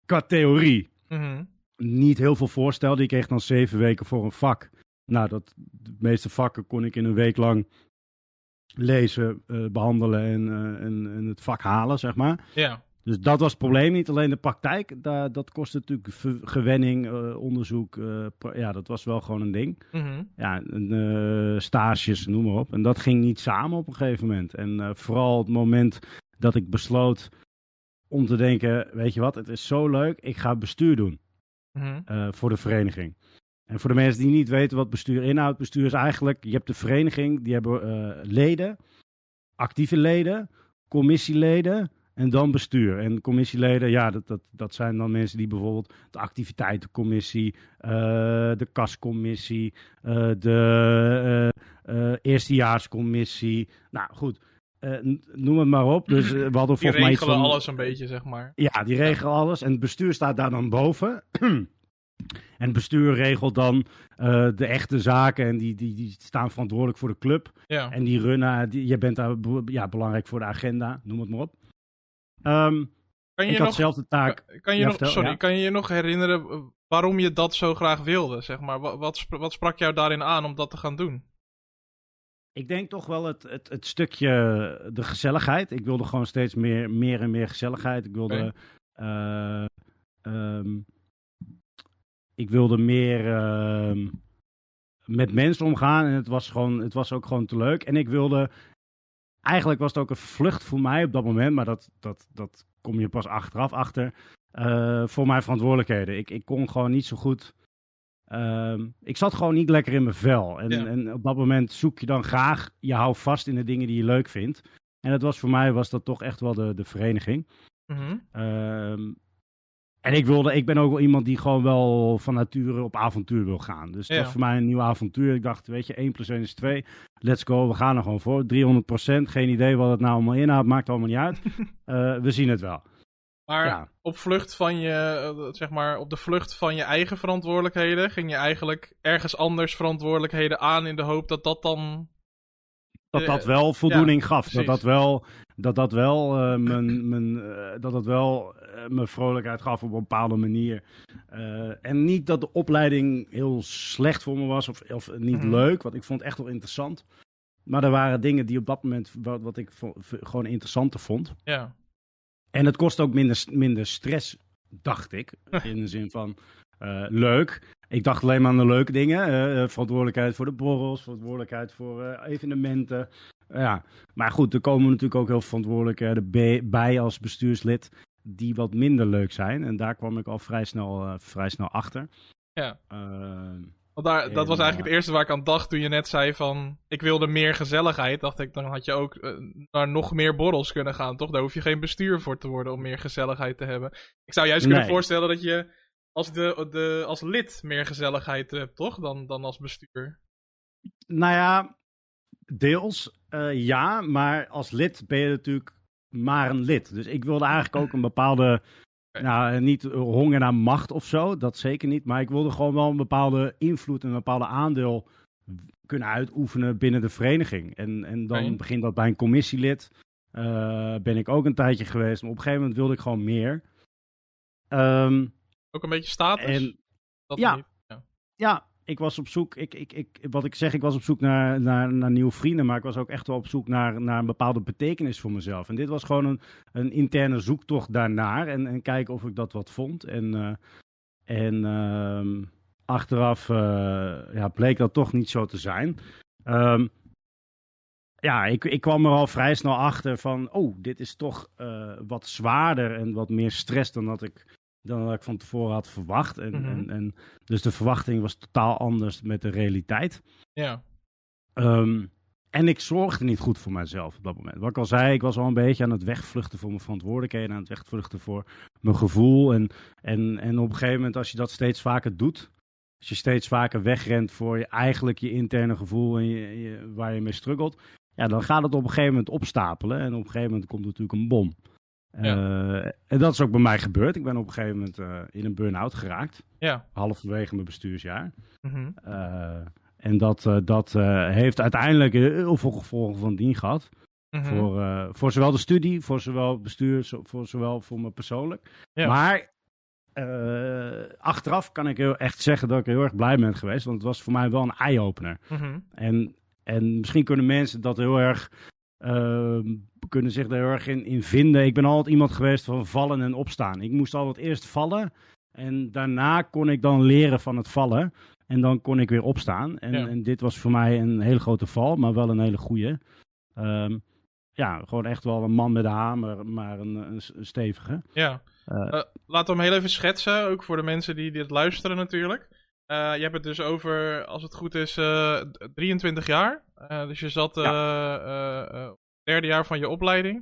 S2: qua theorie,
S1: mm -hmm.
S2: niet heel veel voorstelde. Ik kreeg dan zeven weken voor een vak. Nou, dat, de meeste vakken kon ik in een week lang lezen, uh, behandelen en, uh, en, en, het vak halen, zeg maar.
S1: Ja.
S2: Dus dat was het probleem niet. Alleen de praktijk, dat, dat kostte natuurlijk gewenning, uh, onderzoek. Uh, ja, dat was wel gewoon een ding.
S1: Mhm.
S2: Ja, uh, stages, noem maar op. En dat ging niet samen op een gegeven moment. En vooral het moment dat ik besloot om te denken, weet je wat, het is zo leuk, ik ga bestuur doen
S1: mhm.
S2: voor de vereniging. En voor de mensen die niet weten wat bestuur inhoudt, bestuur is eigenlijk, je hebt de vereniging, die hebben leden, actieve leden, commissieleden en dan bestuur. En commissieleden, ja, dat, dat, dat zijn dan mensen die bijvoorbeeld de activiteitencommissie, uh, de kascommissie, uh, de uh, eerstejaarscommissie. Nou goed, noem het maar op. Dus, we hadden [LAUGHS]
S1: die regelen van, alles een beetje, zeg maar.
S2: Ja, die regelen alles. En het bestuur staat daar dan boven. [CLEARS THROAT] En het bestuur regelt dan de echte zaken en die, die, die staan verantwoordelijk voor de club.
S1: Ja.
S2: En die runnen, die, je bent daar ja, belangrijk voor de agenda, noem het maar op. Um, kan je ik had nog, zelf de taak.
S1: Kan, je nog, sorry, kan je je nog herinneren eh, waarom je dat zo graag wilde? Zeg maar? wat, wat, wat sprak jou daarin aan om dat te gaan doen?
S2: Ik denk toch wel het, het, het stukje de gezelligheid. Ik wilde gewoon steeds meer, meer en meer gezelligheid. Ik wilde, okay. uh, um, ik wilde meer uh, met mensen omgaan. En het was, gewoon, het was ook gewoon te leuk. En ik wilde eigenlijk was het ook een vlucht voor mij op dat moment, maar dat, dat, dat kom je pas achteraf achter. Uh, voor mijn verantwoordelijkheden. Ik, ik kon gewoon niet zo goed. Uh, ik zat gewoon niet lekker in mijn vel. En, en op dat moment zoek je dan graag, je houdt vast in de dingen die je leuk vindt. En dat was voor mij was dat toch echt wel de, de vereniging.
S1: Mm
S2: en ik, wilde, ik ben ook wel iemand die gewoon wel van nature op avontuur wil gaan. Dus dat was voor mij een nieuw avontuur. Ik dacht, weet je, 1 plus 1 is 2. Let's go, we gaan er gewoon voor. 300% Geen idee wat het nou allemaal inhoudt, maakt allemaal niet uit. uh, [LAUGHS] we zien het wel.
S1: Maar op vlucht van je, eh, zeg maar, op de vlucht van je eigen verantwoordelijkheden, ging je eigenlijk ergens anders verantwoordelijkheden aan in de hoop dat dat dan
S2: dat dat wel voldoening gaf. Dat dat wel, dat dat wel, uh, mijn, mijn, uh, dat dat wel uh, me vrolijkheid gaf op een bepaalde manier. en niet dat de opleiding heel slecht voor me was of, of niet mm. leuk, want ik vond het echt wel interessant. Maar er waren dingen die op dat moment wat, wat ik gewoon interessanter vond.
S1: Ja.
S2: En het kost ook minder, minder stress, dacht ik. [LAUGHS] in de zin van leuk. Ik dacht alleen maar aan de leuke dingen. Verantwoordelijkheid voor de borrels, verantwoordelijkheid voor evenementen. Ja, maar goed, er komen natuurlijk ook heel verantwoordelijkheden bij als bestuurslid die wat minder leuk zijn. En daar kwam ik al vrij snel, vrij snel achter.
S1: Ja. Want daar, dat was eigenlijk het eerste waar ik aan dacht toen je net zei van... Ik wilde meer gezelligheid. Dacht ik, dan had je ook naar nog meer borrels kunnen gaan, toch? Daar hoef je geen bestuur voor te worden om meer gezelligheid te hebben. Ik zou juist kunnen voorstellen dat je als, de, de, als lid meer gezelligheid hebt, toch? Dan, dan als bestuur.
S2: Nou ja, deels uh, ja, maar als lid ben je natuurlijk maar een lid. Dus ik wilde eigenlijk ook een bepaalde, nou niet honger naar macht of zo, dat zeker niet. Maar ik wilde gewoon wel een bepaalde invloed en een bepaalde aandeel kunnen uitoefenen binnen de vereniging. En, en dan begint dat bij een commissielid. Uh, ben ik ook een tijdje geweest. Maar op een gegeven moment wilde ik gewoon meer. Um,
S1: ook een beetje status?
S2: En, ja, ja, ja. Ik was op zoek, ik, ik, ik, wat ik zeg, ik was op zoek naar, naar, naar nieuwe vrienden, maar ik was ook echt wel op zoek naar, naar een bepaalde betekenis voor mezelf. En dit was gewoon een, een interne zoektocht daarnaar en, en kijken of ik dat wat vond. En, uh, en uh, achteraf uh, ja, bleek dat toch niet zo te zijn. Um, ja, ik, ik kwam er al vrij snel achter van, oh, dit is toch uh, wat zwaarder en wat meer stress dan dat ik dan dat ik van tevoren had verwacht. En,
S1: mm -hmm.
S2: en, en, dus de verwachting was totaal anders met de realiteit.
S1: Ja.
S2: Um, en ik zorgde niet goed voor mezelf op dat moment. Wat ik al zei, ik was al een beetje aan het wegvluchten voor mijn verantwoordelijkheden, aan het wegvluchten voor mijn gevoel. En, en, en op een gegeven moment, als je dat steeds vaker doet, als je steeds vaker wegrent voor je, eigenlijk je interne gevoel en je, je, waar je mee struggelt, ja, dan gaat het op een gegeven moment opstapelen. En op een gegeven moment komt natuurlijk een bom.
S1: Ja.
S2: Uh, en dat is ook bij mij gebeurd. Ik ben op een gegeven moment uh, in een burn-out geraakt.
S1: Ja.
S2: Halverwege mijn bestuursjaar.
S1: Mm -hmm.
S2: uh, en dat, dat heeft uiteindelijk heel veel gevolgen van dien gehad.
S1: Mm -hmm.
S2: voor, voor zowel de studie, voor zowel bestuur, voor zowel voor me persoonlijk.
S1: Ja.
S2: Maar achteraf kan ik heel echt zeggen dat ik heel erg blij ben geweest. Want het was voor mij wel een eye-opener.
S1: Mm -hmm.
S2: en, en misschien kunnen mensen dat heel erg kunnen zich er heel erg in, in vinden. Ik ben altijd iemand geweest van vallen en opstaan. Ik moest altijd eerst vallen en daarna kon ik dan leren van het vallen. En dan kon ik weer opstaan. En, en dit was voor mij een hele grote val, maar wel een hele goede. Um, ja, gewoon echt wel een man met een hamer, maar een, een, stevige.
S1: Ja. Uh, uh, laten we hem heel even schetsen, ook voor de mensen die dit luisteren natuurlijk. Uh, je hebt het dus over, als het goed is, 23 jaar. dus je zat ja. derde jaar van je opleiding.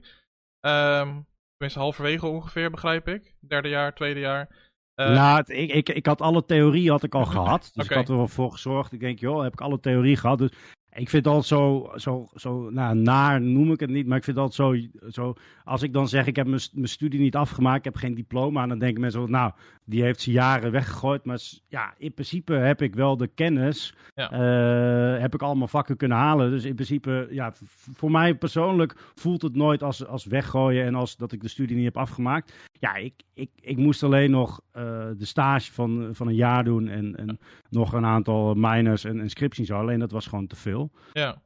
S1: Um, tenminste, halverwege ongeveer, begrijp ik. Derde jaar, tweede jaar.
S2: nou, ik, ik, ik had alle theorie had ik al [LAUGHS] gehad. Dus ik had er wel voor gezorgd. Ik denk, joh, heb ik alle theorie gehad. Dus ik vind altijd zo, zo, zo nou, naar noem ik het niet, maar ik vind altijd zo, zo als ik dan zeg ik heb mijn, mijn studie niet afgemaakt, ik heb geen diploma, dan denken mensen, nou, die heeft ze jaren weggegooid. Maar ja, in principe heb ik wel de kennis, ja. uh, heb ik allemaal vakken kunnen halen. Dus in principe, ja, voor mij persoonlijk voelt het nooit als, als weggooien en als dat ik de studie niet heb afgemaakt. Ja, ik, ik, ik moest alleen nog uh, de stage van, van een jaar doen en, en nog een aantal minors en inscripties. Alleen dat was gewoon te veel.
S1: Ja.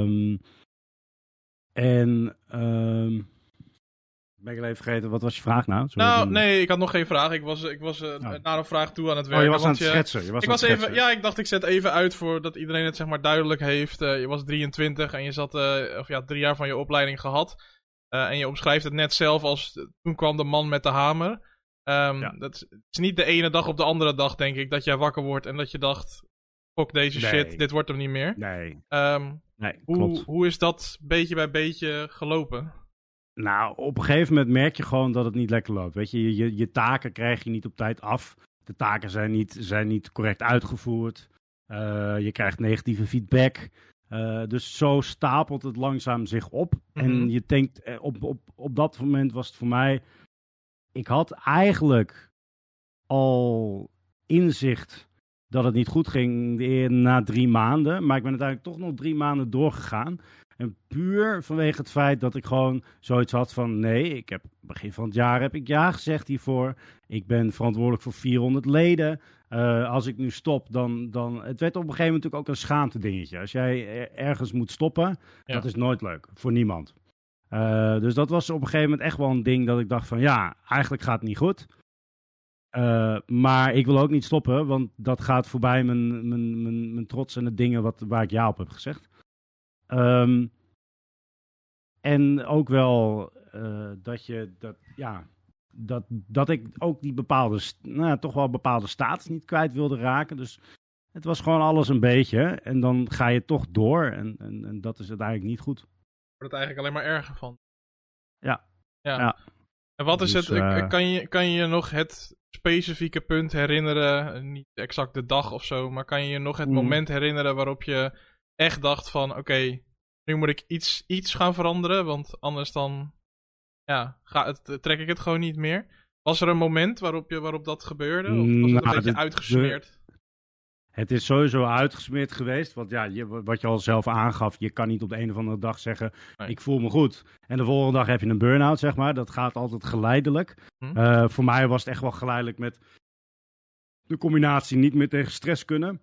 S2: Um, en um, ben ik even vergeten, wat was je vraag nou?
S1: Sorry, nou, nee, ik had nog geen vraag. Ik was, ik was uh, naar een vraag toe aan het werken.
S2: Oh, je was aan het schetsen. Je was
S1: ik was even, ja, ik dacht ik zet even uit voor dat iedereen het zeg maar duidelijk heeft. Uh, je was 23 en je zat, uh, of ja, drie jaar van je opleiding gehad. en je omschrijft het net zelf als, toen kwam de man met de hamer. Um, ja. Dat is niet de ene dag op de andere dag, denk ik, dat jij wakker wordt en dat je dacht, fuck deze nee. shit, dit wordt hem niet meer.
S2: Nee.
S1: Um, nee
S2: hoe, klopt.
S1: hoe is dat beetje bij beetje gelopen?
S2: Nou, op een gegeven moment merk je gewoon dat het niet lekker loopt. Weet je, je, je taken krijg je niet op tijd af. De taken zijn niet, zijn niet correct uitgevoerd. Uh, je krijgt negatieve feedback. Uh, dus zo stapelt het langzaam zich op. Mm -hmm. En je denkt, eh, op, op, op dat moment was het voor mij. Ik had eigenlijk al inzicht dat het niet goed ging na drie maanden. Maar ik ben uiteindelijk toch nog drie maanden doorgegaan. En puur vanwege het feit dat ik gewoon zoiets had van... nee, ik heb begin van het jaar heb ik ja gezegd hiervoor. Ik ben verantwoordelijk voor 400 leden. Uh, als ik nu stop, dan, dan... Het werd op een gegeven moment natuurlijk ook een schaamte dingetje. Als jij ergens moet stoppen, ja. dat is nooit leuk. Voor niemand. Uh, dus dat was op een gegeven moment echt wel een ding dat ik dacht van... ja, eigenlijk gaat het niet goed. Uh, maar ik wil ook niet stoppen, want dat gaat voorbij mijn, mijn, mijn, mijn trots en de dingen wat, waar ik ja op heb gezegd. Um, en ook wel uh, dat je dat, ja, dat, dat ik ook die bepaalde, nou, toch wel bepaalde status niet kwijt wilde raken. Dus het was gewoon alles een beetje. En dan ga je toch door. En, en, en dat is het eigenlijk niet goed.
S1: Wordt het eigenlijk alleen maar erger van.
S2: Ja.
S1: Ja. ja. En wat is dus, het? Uh, kan, je, kan je je nog het specifieke punt herinneren? Niet exact de dag of zo, maar kan je je nog het mm. moment herinneren waarop je echt dacht van oké, okay, nu moet ik iets, iets gaan veranderen, want anders dan ja, ga het, trek ik het gewoon niet meer. Was er een moment waarop, je, waarop dat gebeurde? Of was het nou, een beetje uitgesmeerd?
S2: het is sowieso uitgesmeerd geweest. Want ja, je, wat je al zelf aangaf, je kan niet op de een of andere dag zeggen: nee. Ik voel me goed. En de volgende dag heb je een burn-out, zeg maar. Dat gaat altijd geleidelijk. Hm. Uh, voor mij was het echt wel geleidelijk met de combinatie niet meer tegen stress kunnen.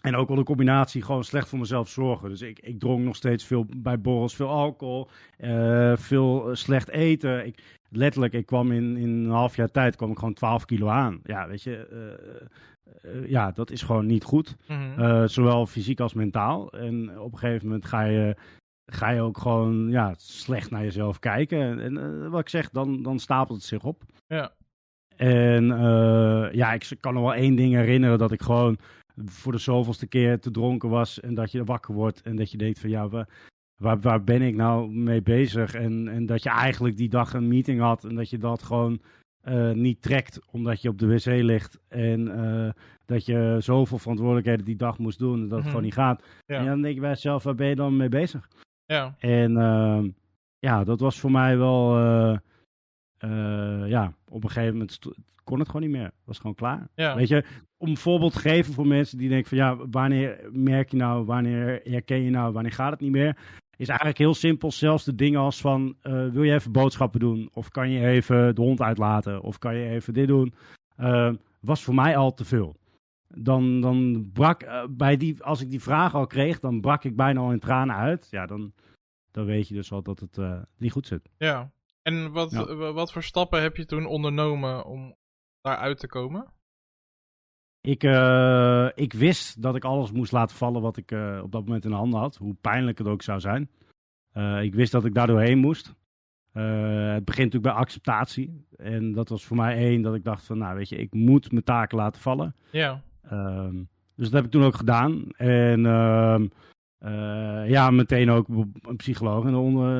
S2: En ook wel de combinatie gewoon slecht voor mezelf zorgen. Dus ik, ik dronk nog steeds veel bij borrels, veel alcohol, uh, veel slecht eten. Ik, letterlijk, ik kwam in, in een half jaar tijd kwam ik gewoon 12 kilo aan. Ja, weet je, uh, uh, ja, dat is gewoon niet goed. Mm -hmm. zowel fysiek als mentaal. En op een gegeven moment ga je, ga je ook gewoon ja, slecht naar jezelf kijken. En, en wat ik zeg, dan, dan stapelt het zich op.
S1: Ja.
S2: En ja, ik kan nog wel één ding herinneren dat ik gewoon voor de zoveelste keer te dronken was en dat je wakker wordt en dat je denkt van ja, waar, waar, waar ben ik nou mee bezig? En, en dat je eigenlijk die dag een meeting had en dat je dat gewoon uh, niet trekt omdat je op de wc ligt en uh, dat je zoveel verantwoordelijkheden die dag moest doen en dat het mm -hmm. gewoon niet gaat. Ja. En dan denk je bij jezelf, waar ben je dan mee bezig?
S1: Ja.
S2: En uh, ja, dat was voor mij wel, ja, op een gegeven moment kon het gewoon niet meer. was gewoon klaar.
S1: Ja.
S2: Weet je, om een voorbeeld te geven voor mensen die denken van ja, wanneer merk je nou, wanneer herken je nou, wanneer gaat het niet meer? Is eigenlijk heel simpel. Zelfs de dingen als van uh, wil je even boodschappen doen? Of kan je even de hond uitlaten? Of kan je even dit doen? Uh, was voor mij al te veel. Dan, dan brak uh, bij die, als ik die vraag al kreeg, dan brak ik bijna al in tranen uit. Ja, dan, dan weet je dus al dat het niet goed zit.
S1: Ja, en wat, wat voor stappen heb je toen ondernomen om daaruit te komen?
S2: Ik, uh, ik wist dat ik alles moest laten vallen wat ik uh, op dat moment in de handen had, hoe pijnlijk het ook zou zijn. Uh, ik wist dat ik daar doorheen moest. het begint natuurlijk bij acceptatie. En dat was voor mij één dat ik dacht van, nou weet je, ik moet mijn taken laten vallen.
S1: Ja.
S2: Ehm, dus dat heb ik toen ook gedaan. En ehm, ja, meteen ook een psycholoog in,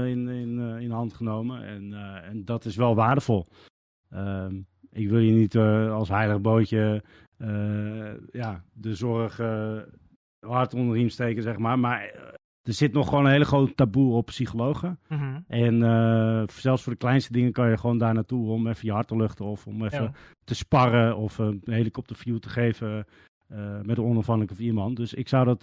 S2: in, in, in de hand genomen. En, en dat is wel waardevol. Ehm, ik wil je niet als heilig bootje uh, ja, de zorg uh, hard onder de riem steken, zeg maar. Maar eh, er zit nog gewoon een hele grote taboe op psychologen.
S1: Mhm.
S2: En zelfs voor de kleinste dingen kan je gewoon daar naartoe om even je hart te luchten. Of om even te sparren of een helikopterview te geven met een onafhankelijke iemand. Dus ik zou dat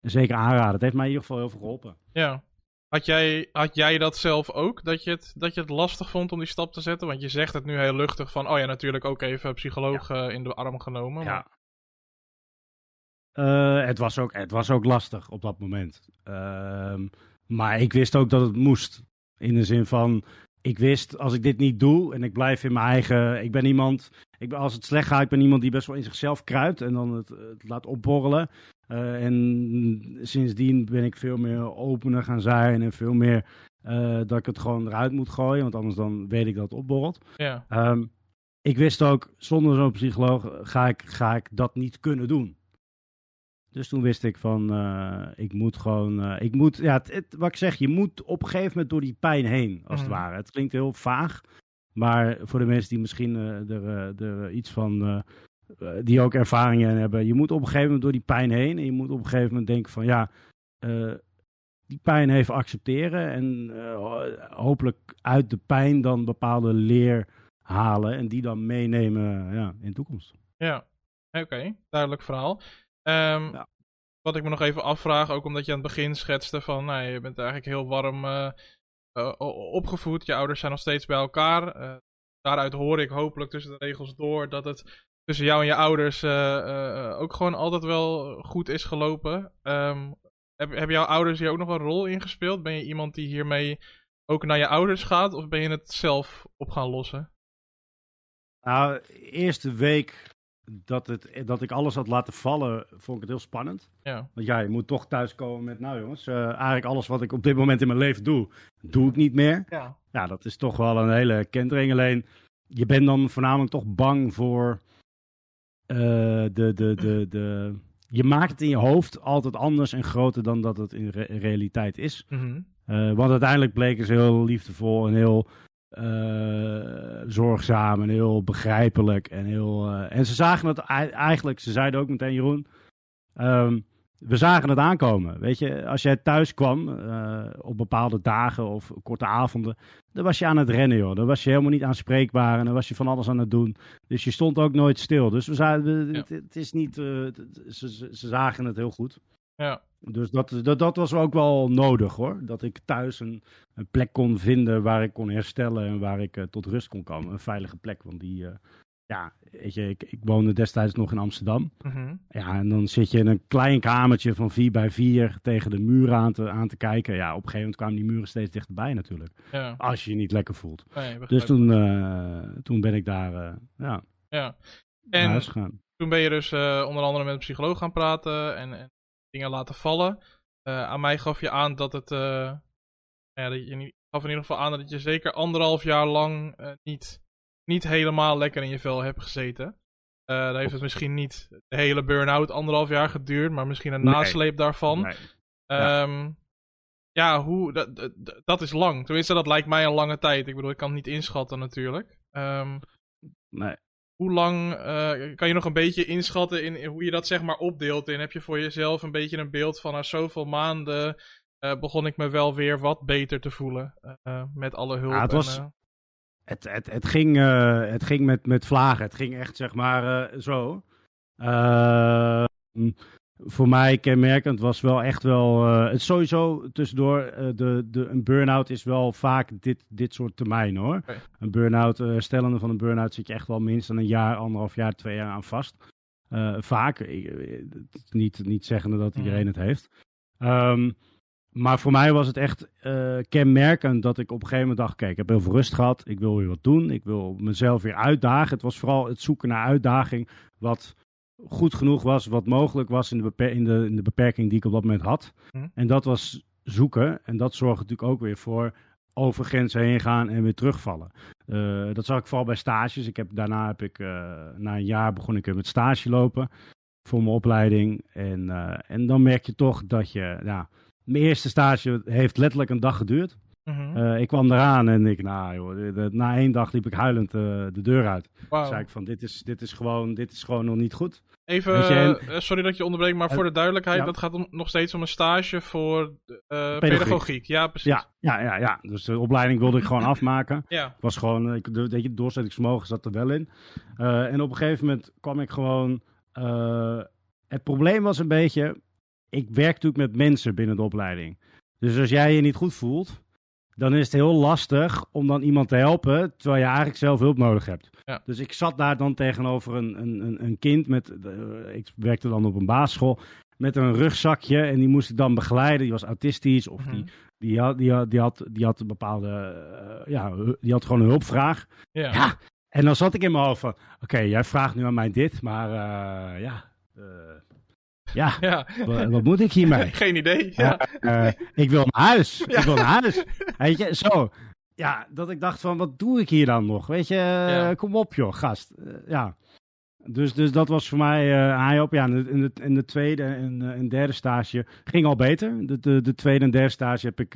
S2: zeker aanraden. Het heeft mij in ieder geval heel veel geholpen.
S1: Ja, had jij, had jij dat zelf ook? Dat je, het, dat je het lastig vond om die stap te zetten? Want je zegt het nu heel luchtig van, oh ja, natuurlijk ook even psycholoog eh, in de arm genomen.
S2: Ja. Uh, het, was ook, het was ook lastig op dat moment. Uh, maar ik wist ook dat het moest. In de zin van, ik wist als ik dit niet doe en ik blijf in mijn eigen. Ik ben iemand. Ik ben, als het slecht gaat, ik ben iemand die best wel in zichzelf kruipt en dan het, het laat opborrelen. Uh, en sindsdien ben ik veel meer opener gaan zijn en veel meer uh, dat ik het gewoon eruit moet gooien, want anders dan weet ik dat het opborrelt.
S1: Ja.
S2: Um, ik wist ook, zonder zo'n psycholoog ga ik, ga ik dat niet kunnen doen. Dus toen wist ik van, uh, ik moet gewoon, ik moet, ja, het, het, wat ik zeg, je moet op een gegeven moment door die pijn heen, als mm. het ware. Het klinkt heel vaag, maar voor de mensen die misschien er, er iets van eh, die ook ervaringen hebben. Je moet op een gegeven moment door die pijn heen. En je moet op een gegeven moment denken van ja, uh, die pijn even accepteren. En uh, hopelijk uit de pijn dan bepaalde leer halen. En die dan meenemen ja, in de toekomst.
S1: Ja, oké. Duidelijk verhaal. Um, ja. Wat ik me nog even afvraag, ook omdat je aan het begin schetste van, nou, je bent eigenlijk heel warm uh, opgevoed. Je ouders zijn nog steeds bij elkaar. daaruit hoor ik hopelijk tussen de regels door dat het tussen jou en je ouders uh, ook gewoon altijd wel goed is gelopen. Um, heb, hebben jouw ouders hier ook nog een rol in gespeeld? Ben je iemand die hiermee ook naar je ouders gaat? Of ben je het zelf op gaan lossen?
S2: Nou, de eerste week dat, het, dat ik alles had laten vallen, vond ik het heel spannend.
S1: Ja.
S2: Want ja, je moet toch thuiskomen met, nou jongens, uh, eigenlijk alles wat ik op dit moment in mijn leven doe, doe ik niet meer.
S1: Ja,
S2: ja dat is toch wel een hele kentering. Alleen, je bent dan voornamelijk toch bang voor de, de, de, de, je maakt het in je hoofd altijd anders en groter dan dat het in, realiteit is.
S1: Mm
S2: uh, want uiteindelijk bleken ze heel liefdevol en heel uh, zorgzaam en heel begrijpelijk. En, heel, en ze zagen het eigenlijk, ze zeiden ook meteen, Jeroen, um, we zagen het aankomen. Weet je, als jij thuis kwam uh, op bepaalde dagen of korte avonden, dan was je aan het rennen, joh. Dan was je helemaal niet aanspreekbaar en dan was je van alles aan het doen. Dus je stond ook nooit stil. Dus we ja. het, het, is niet, uh, ze, ze, zagen het heel goed.
S1: Ja.
S2: Dus dat, dat, dat was ook wel nodig, hoor. Dat ik thuis een, een plek kon vinden waar ik kon herstellen en waar ik uh, tot rust kon komen. Een veilige plek, want die ja, weet je, ik, ik woonde destijds nog in Amsterdam.
S1: Mm
S2: Ja, en dan zit je in een klein kamertje van 4 bij 4 tegen de muur aan te, aan te kijken. Ja, op een gegeven moment kwamen die muren steeds dichterbij natuurlijk.
S1: Ja.
S2: Als je je niet lekker voelt.
S1: Nee,
S2: dus toen, uh, toen ben ik daar, uh, ja,
S1: ja. En toen ben je dus uh, onder andere met een psycholoog gaan praten en, en dingen laten vallen. aan mij gaf je aan dat het, ja, dat je gaf in ieder geval aan dat je zeker anderhalf jaar lang niet niet helemaal lekker in je vel hebt gezeten. Uh, dan heeft het misschien niet de hele burn-out anderhalf jaar geduurd, maar misschien een nasleep daarvan.
S2: Nee.
S1: Um, ja, hoe, dat, dat, is lang. Tenminste, dat lijkt mij een lange tijd. Ik bedoel, ik kan het niet inschatten natuurlijk. Um,
S2: nee.
S1: Hoe lang uh, kan je nog een beetje inschatten in, in, hoe je dat zeg maar opdeelt? En heb je voor jezelf een beetje een beeld van na zoveel maanden uh, begon ik me wel weer wat beter te voelen met alle hulp?
S2: Ja, het was, het, het, het, ging, uh, het ging met, met vlagen. Het ging echt, zeg maar, uh, zo. Uh, voor mij kenmerkend was wel echt wel. het sowieso tussendoor. de, de, een burn-out is wel vaak dit, dit soort termijn hoor.
S1: Okay.
S2: Een burn-out, herstellende van een burn-out zit je echt wel minstens een jaar, anderhalf jaar, twee jaar aan vast. vaak. Ik, niet, niet zeggende dat iedereen mm. het heeft. Um, maar voor mij was het echt uh, kenmerkend dat ik op een gegeven moment dacht: kijk, ik heb heel veel rust gehad. Ik wil weer wat doen. Ik wil mezelf weer uitdagen. Het was vooral het zoeken naar uitdaging. Wat goed genoeg was, wat mogelijk was in de, in de, in de beperking die ik op dat moment had. Hm. En dat was zoeken. En dat zorgt natuurlijk ook weer voor over grenzen heen gaan en weer terugvallen. Uh, dat zag ik vooral bij stages. Ik heb, daarna heb ik, uh, na een jaar begon ik met stage lopen voor mijn opleiding. En, en dan merk je toch dat je, nou, mijn eerste stage heeft letterlijk een dag geduurd. Mm ik kwam eraan en ik, nou joh, na één dag liep ik huilend de deur uit. Wow. zei ik van, dit is, dit, is gewoon, dit is gewoon nog niet goed.
S1: Even, uh, sorry dat je onderbreekt, maar voor de duidelijkheid, dat gaat om, nog steeds om een stage voor uh, pedagogiek. Ja, precies.
S2: Ja, ja, ja, ja, dus de opleiding wilde ik gewoon [CLEARS THROAT] afmaken. Ja. Was gewoon, ik, de, weet je, doorzettingsvermogen zat er wel in. En op een gegeven moment kwam ik gewoon, het probleem was een beetje, ik werk natuurlijk met mensen binnen de opleiding. Dus als jij je niet goed voelt, dan is het heel lastig om dan iemand te helpen, terwijl je eigenlijk zelf hulp nodig hebt. Ja. Dus ik zat daar dan tegenover een, een, een kind met, uh, ik werkte dan op een basisschool, met een rugzakje en die moest ik dan begeleiden. Die was autistisch of die, mhm. die, had, die, had, die, had, die had een bepaalde, uh, ja, die had gewoon een hulpvraag. Ja. ja. En dan zat ik in mijn hoofd van, oké, jij vraagt nu aan mij dit, maar uh, ja... Ja, ja. Wat, moet ik hiermee? [LAUGHS]
S1: Geen idee. Ja.
S2: Uh, ik wil naar huis. Ik wil naar huis. [LAUGHS] Weet je, zo. Ja, dat ik dacht van, wat doe ik hier dan nog? Weet je, uh, kom op joh, gast. Uh, ja. Dus, dus dat was voor mij uh, op. Ja, in de, in de tweede en, en derde stage ging al beter. De, de, de tweede en derde stage heb ik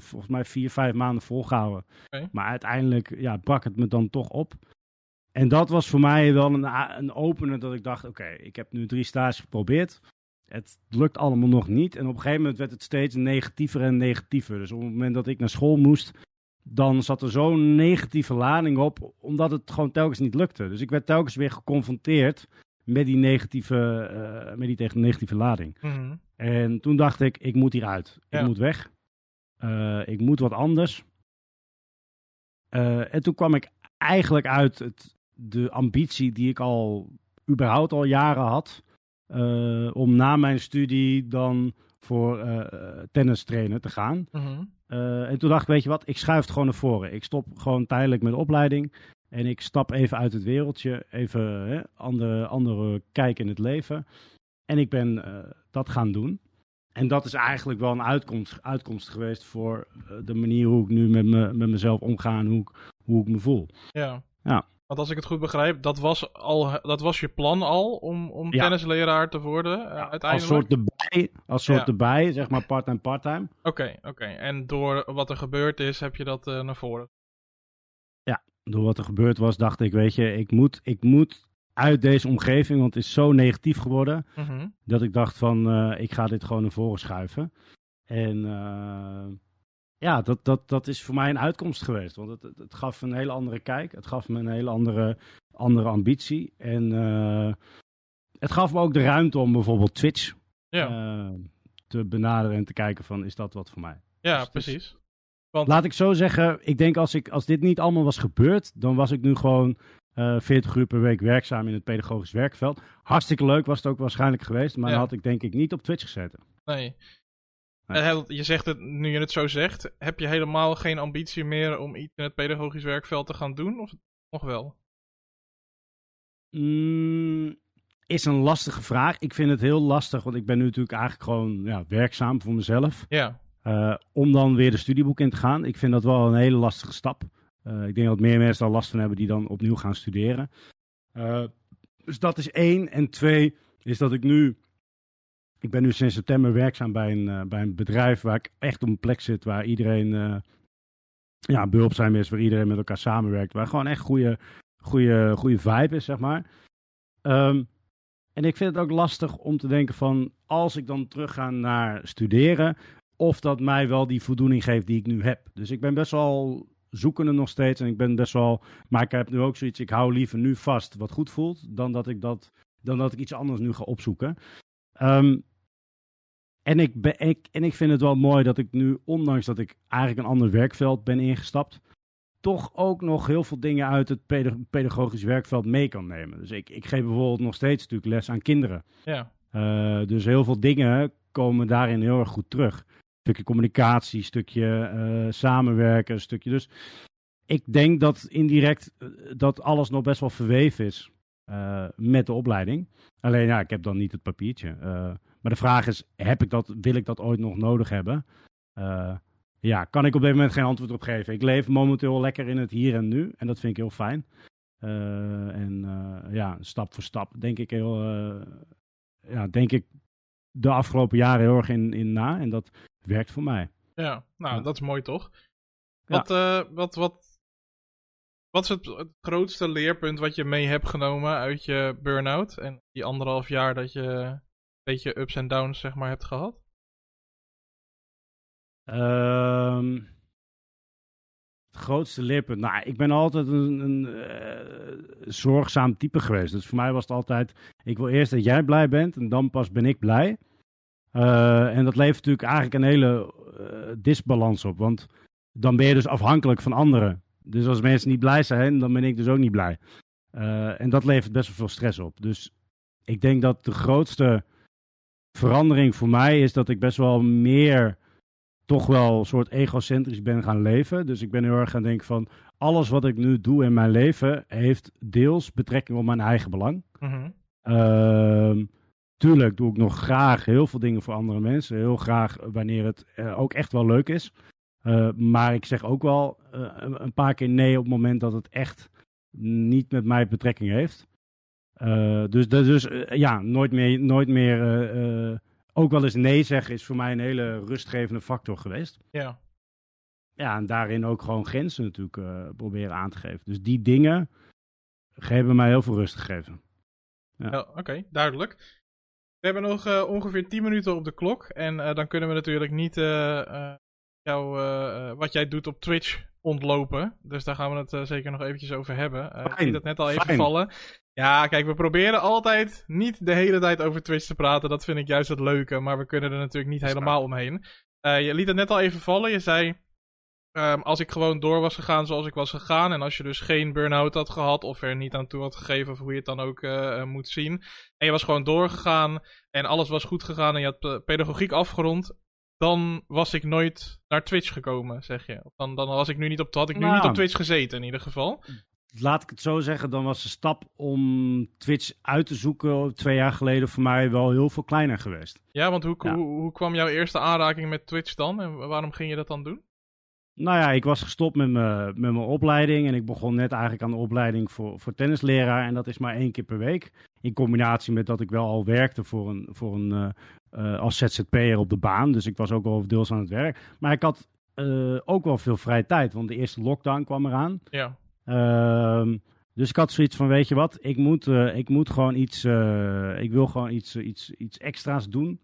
S2: volgens mij vier, vijf maanden volgehouden. Okay. Maar uiteindelijk ja, brak het me dan toch op. En dat was voor mij wel een, een opener dat ik dacht, oké, ik heb nu drie stages geprobeerd. Het lukt allemaal nog niet. En op een gegeven moment werd het steeds negatiever en negatiever. Dus op het moment dat ik naar school moest, dan zat er zo'n negatieve lading op, omdat het gewoon telkens niet lukte. Dus ik werd telkens weer geconfronteerd met die negatieve, uh, met die negatieve lading. Mhm. En toen dacht ik, ik moet hieruit. Ik moet weg. Uh, ik moet wat anders. Uh, en toen kwam ik eigenlijk uit het, de ambitie die ik al überhaupt al jaren had. Uh, om na mijn studie dan voor uh, tennis trainen te gaan. Mm uh, en toen dacht ik, weet je wat, ik schuif het gewoon naar voren. Ik stop gewoon tijdelijk met de opleiding. En ik stap even uit het wereldje. Even hè, andere, andere kijk in het leven. En ik ben dat gaan doen. En dat is eigenlijk wel een uitkomst, uitkomst geweest voor de manier hoe ik nu met, me, met mezelf omga en hoe ik, hoe ik me voel.
S1: Ja. ja. Want als ik het goed begrijp, dat was, al, dat was je plan al om, om tennisleraar te worden uh, uiteindelijk?
S2: Als soort erbij, als soort erbij zeg maar part-time, part-time.
S1: Oké, oké. En door wat er gebeurd is, heb je dat uh, naar voren?
S2: Ja, door wat er gebeurd was, dacht ik, weet je, ik moet, ik moet uit deze omgeving, want het is zo negatief geworden, mm -hmm. dat ik dacht van, uh, ik ga dit gewoon naar voren schuiven. En ja, dat, dat, dat is voor mij een uitkomst geweest. Want het, het, gaf een hele andere kijk. Het gaf me een hele andere, andere ambitie. En uh, het gaf me ook de ruimte om bijvoorbeeld Twitch ja. uh, te benaderen en te kijken van, is dat wat voor mij?
S1: Ja, dus, precies.
S2: Want... Laat ik zo zeggen, ik denk als, ik, als dit niet allemaal was gebeurd, dan was ik nu gewoon uh, eh, 40 uur per week werkzaam in het pedagogisch werkveld. Hartstikke leuk was het ook waarschijnlijk geweest, maar ja. dan had ik denk ik niet op Twitch gezeten.
S1: Nee. Je zegt het, nu je het zo zegt, heb je helemaal geen ambitie meer om iets in het pedagogisch werkveld te gaan doen? Of nog wel?
S2: Mm, is een lastige vraag. Ik vind het heel lastig, want ik ben nu natuurlijk eigenlijk gewoon ja, werkzaam voor mezelf. Ja. Uh, om dan weer de studieboek in te gaan. Ik vind dat wel een hele lastige stap. Uh, ik denk dat meer mensen daar last van hebben die dan opnieuw gaan studeren. Uh, dus dat is één. En twee is dat ik nu ik ben nu sinds september werkzaam bij een, uh, bij een bedrijf waar ik echt op een plek zit waar iedereen uh, ja, behulpzaam is, waar iedereen met elkaar samenwerkt, waar gewoon echt goede, goede, goede vibe is, zeg maar. Um, en ik vind het ook lastig om te denken van, als ik dan terug ga naar studeren, of dat mij wel die voldoening geeft die ik nu heb. Dus ik ben best wel zoekende nog steeds en ik ben best wel, maar ik heb nu ook zoiets, ik hou liever nu vast wat goed voelt, dan dat ik dat, dan dat ik iets anders nu ga opzoeken. Um, en ik, ben, ik, en ik vind het wel mooi dat ik nu, ondanks dat ik eigenlijk een ander werkveld ben ingestapt, toch ook nog heel veel dingen uit het pedagogisch werkveld mee kan nemen. Dus ik, ik geef bijvoorbeeld nog steeds natuurlijk les aan kinderen. Ja. Uh, dus heel veel dingen komen daarin heel erg goed terug. stukje communicatie, stukje samenwerken, stukje. Dus ik denk dat indirect dat alles nog best wel verweven is met de opleiding. Alleen ja, ik heb dan niet het papiertje. Maar de vraag is, heb ik dat, wil ik dat ooit nog nodig hebben? ja, kan ik op dit moment geen antwoord op geven. Ik leef momenteel lekker in het hier en nu. En dat vind ik heel fijn. Uh, en uh, ja, stap voor stap denk ik heel, ja, denk ik de afgelopen jaren heel erg in, in na. En dat werkt voor mij.
S1: Ja, nou, ja. dat is mooi toch? Wat, ja. wat, wat, wat is het, het, grootste leerpunt wat je mee hebt genomen uit je burn-out? En die anderhalf jaar dat je beetje ups en downs zeg maar hebt gehad?
S2: Um, het grootste leerpunt. Nou, ik ben altijd een, een uh, zorgzaam type geweest. Dus voor mij was het altijd: ik wil eerst dat jij blij bent en dan pas ben ik blij. Uh, en dat levert natuurlijk eigenlijk een hele uh, disbalans op. Want dan ben je dus afhankelijk van anderen. Dus als mensen niet blij zijn, dan ben ik dus ook niet blij. en dat levert best wel veel stress op. Dus ik denk dat de grootste verandering voor mij is dat ik best wel meer toch wel een soort egocentrisch ben gaan leven. Dus ik ben heel erg gaan denken van alles wat ik nu doe in mijn leven heeft deels betrekking op mijn eigen belang. Mm tuurlijk doe ik nog graag heel veel dingen voor andere mensen. Heel graag wanneer het uh, ook echt wel leuk is. Uh, maar ik zeg ook wel uh, een paar keer nee op het moment dat het echt niet met mij betrekking heeft. Dus dus ja, nooit meer, nooit meer ook wel eens nee zeggen is voor mij een hele rustgevende factor geweest.
S1: Ja.
S2: Ja, en daarin ook gewoon grenzen natuurlijk proberen aan te geven. Dus die dingen hebben mij heel veel rust gegeven.
S1: Ja. ja Oké, duidelijk. We hebben nog ongeveer 10 minuten op de klok. En dan kunnen we natuurlijk niet jou, wat jij doet op Twitch ontlopen. Dus daar gaan we het zeker nog eventjes over hebben. ik liet het net al even Fijn. vallen. Ja, kijk, we proberen altijd niet de hele tijd over Twitch te praten. Dat vind ik juist het leuke, maar we kunnen er natuurlijk niet helemaal omheen. Uh, je liet het net al even vallen. Je zei, um, als ik gewoon door was gegaan zoals ik was gegaan... en als je dus geen burn-out had gehad of er niet aan toe had gegeven... of hoe je het dan ook uh, moet zien... en je was gewoon doorgegaan en alles was goed gegaan... en je had pedagogiek afgerond... dan was ik nooit naar Twitch gekomen, zeg je. Dan, dan was ik nu niet op, had ik nu nou. niet op Twitch gezeten in ieder geval
S2: laat ik het zo zeggen, dan was de stap om Twitch uit te zoeken twee jaar geleden voor mij wel heel veel kleiner geweest.
S1: Ja, want hoe, Hoe, hoe, kwam jouw eerste aanraking met Twitch dan en waarom ging je dat dan doen?
S2: Nou ja, ik was gestopt met mijn, met mijn opleiding en ik begon net eigenlijk aan de opleiding voor, voor tennisleraar en dat is maar één keer per week. In combinatie met dat ik wel al werkte voor een, voor een, uh, uh, als ZZP'er op de baan, dus ik was ook wel deels aan het werk. Maar ik had uh, ook wel veel vrije tijd, want de eerste lockdown kwam eraan.
S1: Ja.
S2: Ehm, dus ik had zoiets van, weet je wat, ik moet, uh, ik moet gewoon iets, uh, ik wil gewoon iets, iets, iets extra's doen.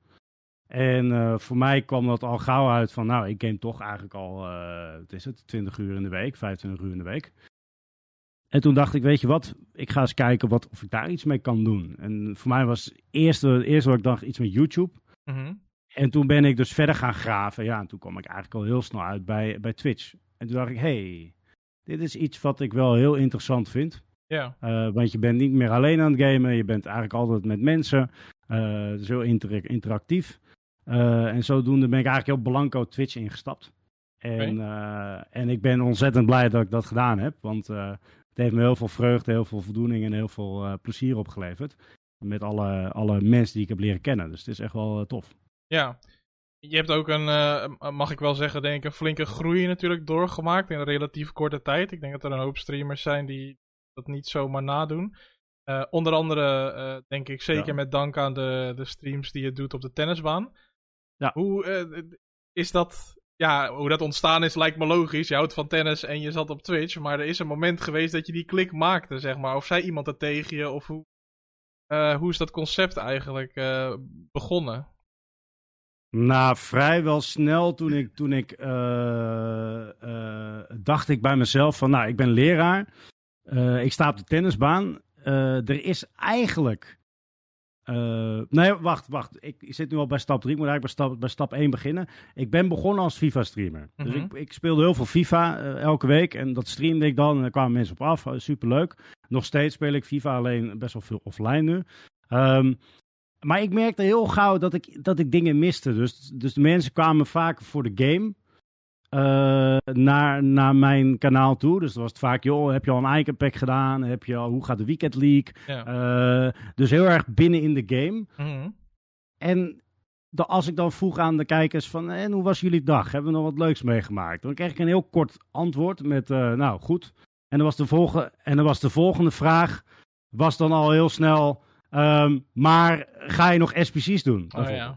S2: En uh, voor mij kwam dat al gauw uit van, nou, ik game toch eigenlijk al, wat is het, 20 uur in de week, 25 uur in de week. En toen dacht ik, weet je wat, ik ga eens kijken wat, of ik daar iets mee kan doen. En voor mij was eerst, eerst wat ik dacht, iets met YouTube. Mm -hmm. En toen ben ik dus verder gaan graven. Ja, en toen kwam ik eigenlijk al heel snel uit bij, bij Twitch. En toen dacht ik, hey, dit is iets wat ik wel heel interessant vind.
S1: Ja.
S2: Uh, want je bent niet meer alleen aan het gamen. Je bent eigenlijk altijd met mensen. Uh, heel inter interactief. Uh, en zodoende ben ik eigenlijk heel blanco Twitch ingestapt. En, okay. en ik ben ontzettend blij dat ik dat gedaan heb. Want het heeft me heel veel vreugde, heel veel voldoening en heel veel plezier opgeleverd. Met alle, alle mensen die ik heb leren kennen. Dus het is echt wel tof.
S1: Ja, je hebt ook een, uh, mag ik wel zeggen, denk ik, een flinke groei natuurlijk doorgemaakt in een relatief korte tijd. Ik denk dat er een hoop streamers zijn die dat niet zomaar nadoen. Uh, onder andere, uh, denk ik, zeker ja. met dank aan de, de streams die je doet op de tennisbaan.
S2: Ja.
S1: Hoe is dat, ja, hoe dat ontstaan is, lijkt me logisch. Je houdt van tennis en je zat op Twitch, maar er is een moment geweest dat je die klik maakte, zeg maar. Of zei iemand dat tegen je, of hoe, hoe is dat concept eigenlijk begonnen?
S2: Nou, vrijwel snel toen ik, toen ik uh, uh, dacht ik bij mezelf van, nou, ik ben leraar. Uh, ik sta op de tennisbaan. er is eigenlijk... nee, wacht, wacht. Ik, zit nu al bij stap 3. Ik moet eigenlijk bij stap, bij stap 1 beginnen. Ik ben begonnen als FIFA-streamer. Mm -hmm. Dus ik, ik, speelde heel veel FIFA elke week. En dat streamde ik dan. En daar kwamen mensen op af. Superleuk. Nog steeds speel ik FIFA, alleen best wel veel offline nu. Um, maar ik merkte heel gauw dat ik, dat ik dingen miste. Dus, dus de mensen kwamen vaak voor de game uh, naar, naar mijn kanaal toe. Dus dan was het vaak, joh, heb je al een Iconpack gedaan? Heb je al, hoe gaat de Weekend League? Ja. Uh, dus heel erg binnen in de game.
S1: Mm
S2: En de, als ik dan vroeg aan de kijkers van, en hoe was jullie dag? Hebben we nog wat leuks meegemaakt? Dan kreeg ik een heel kort antwoord met, uh, nou goed. En dan was de volgende, en dan was de volgende vraag, was dan al heel snel, um, maar ga je nog SPC's doen?
S1: Oh, ja.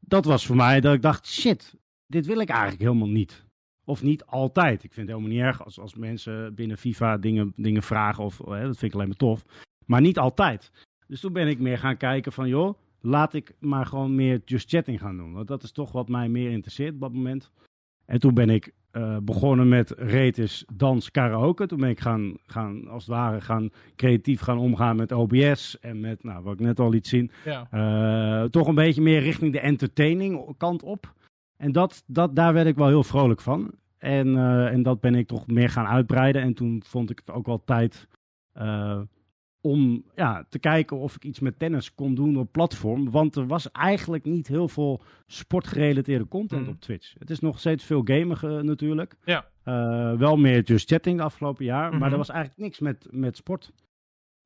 S2: Dat was voor mij dat ik dacht, shit, dit wil ik eigenlijk helemaal niet. Of niet altijd. Ik vind het helemaal niet erg als, als mensen binnen FIFA dingen, dingen vragen. Of, hè, dat vind ik alleen maar tof. Maar niet altijd. Dus toen ben ik meer gaan kijken van, joh, laat ik maar gewoon meer just chatting gaan doen. Want dat is toch wat mij meer interesseert op dat moment. En toen ben ik uh, begonnen met retis, dans, karaoke. Toen ben ik gaan, gaan, als het ware, gaan creatief gaan omgaan met OBS. En met, nou, wat ik net al liet zien.
S1: Ja.
S2: Uh, toch een beetje meer richting de entertaining kant op. En dat, dat, daar werd ik wel heel vrolijk van. En, uh, en dat ben ik toch meer gaan uitbreiden. En toen vond ik het ook wel tijd om ja, te kijken of ik iets met tennis kon doen op platform. Want er was eigenlijk niet heel veel sportgerelateerde content
S1: Mm.
S2: op Twitch. Het is nog steeds veel gamen natuurlijk.
S1: Ja.
S2: Uh, wel meer just chatting de afgelopen jaar. Maar
S1: Mhm.
S2: er was eigenlijk niks met, met sport.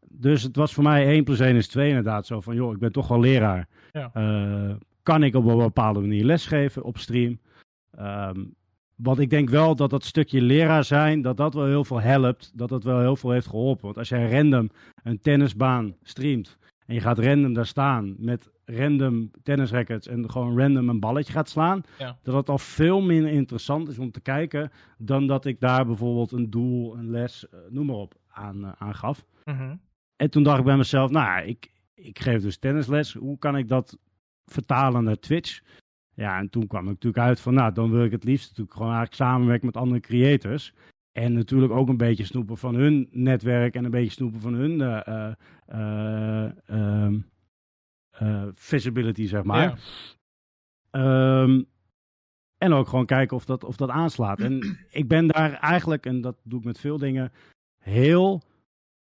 S2: Dus het was voor mij 1 plus 1 is 2 inderdaad. Zo van, joh, ik ben toch wel leraar.
S1: Ja.
S2: Uh, kan ik op een bepaalde manier lesgeven op stream? Um, want ik denk wel dat dat stukje leraar zijn, dat dat wel heel veel helpt. Dat dat wel heel veel heeft geholpen. Want als jij random een tennisbaan streamt en je gaat random daar staan met random tennisrackets en gewoon random een balletje gaat slaan,
S1: Ja.
S2: dat het al veel minder interessant is om te kijken dan dat ik daar bijvoorbeeld een doel, een les, uh, noem maar op, aan, uh, aan gaf.
S1: Mm -hmm.
S2: En toen dacht ik bij mezelf, nou, ik, ik geef dus tennisles. Hoe kan ik dat vertalen naar Twitch? Ja, en toen kwam ik natuurlijk uit van, nou, dan wil ik het liefst natuurlijk gewoon eigenlijk samenwerken met andere creators. En natuurlijk ook een beetje snoepen van hun netwerk en een beetje snoepen van hun uh, uh, uh, visibility, zeg maar.
S1: Ja.
S2: Um, en ook gewoon kijken of dat, of dat aanslaat. En [CLEARS THROAT] ik ben daar eigenlijk, en dat doe ik met veel dingen, heel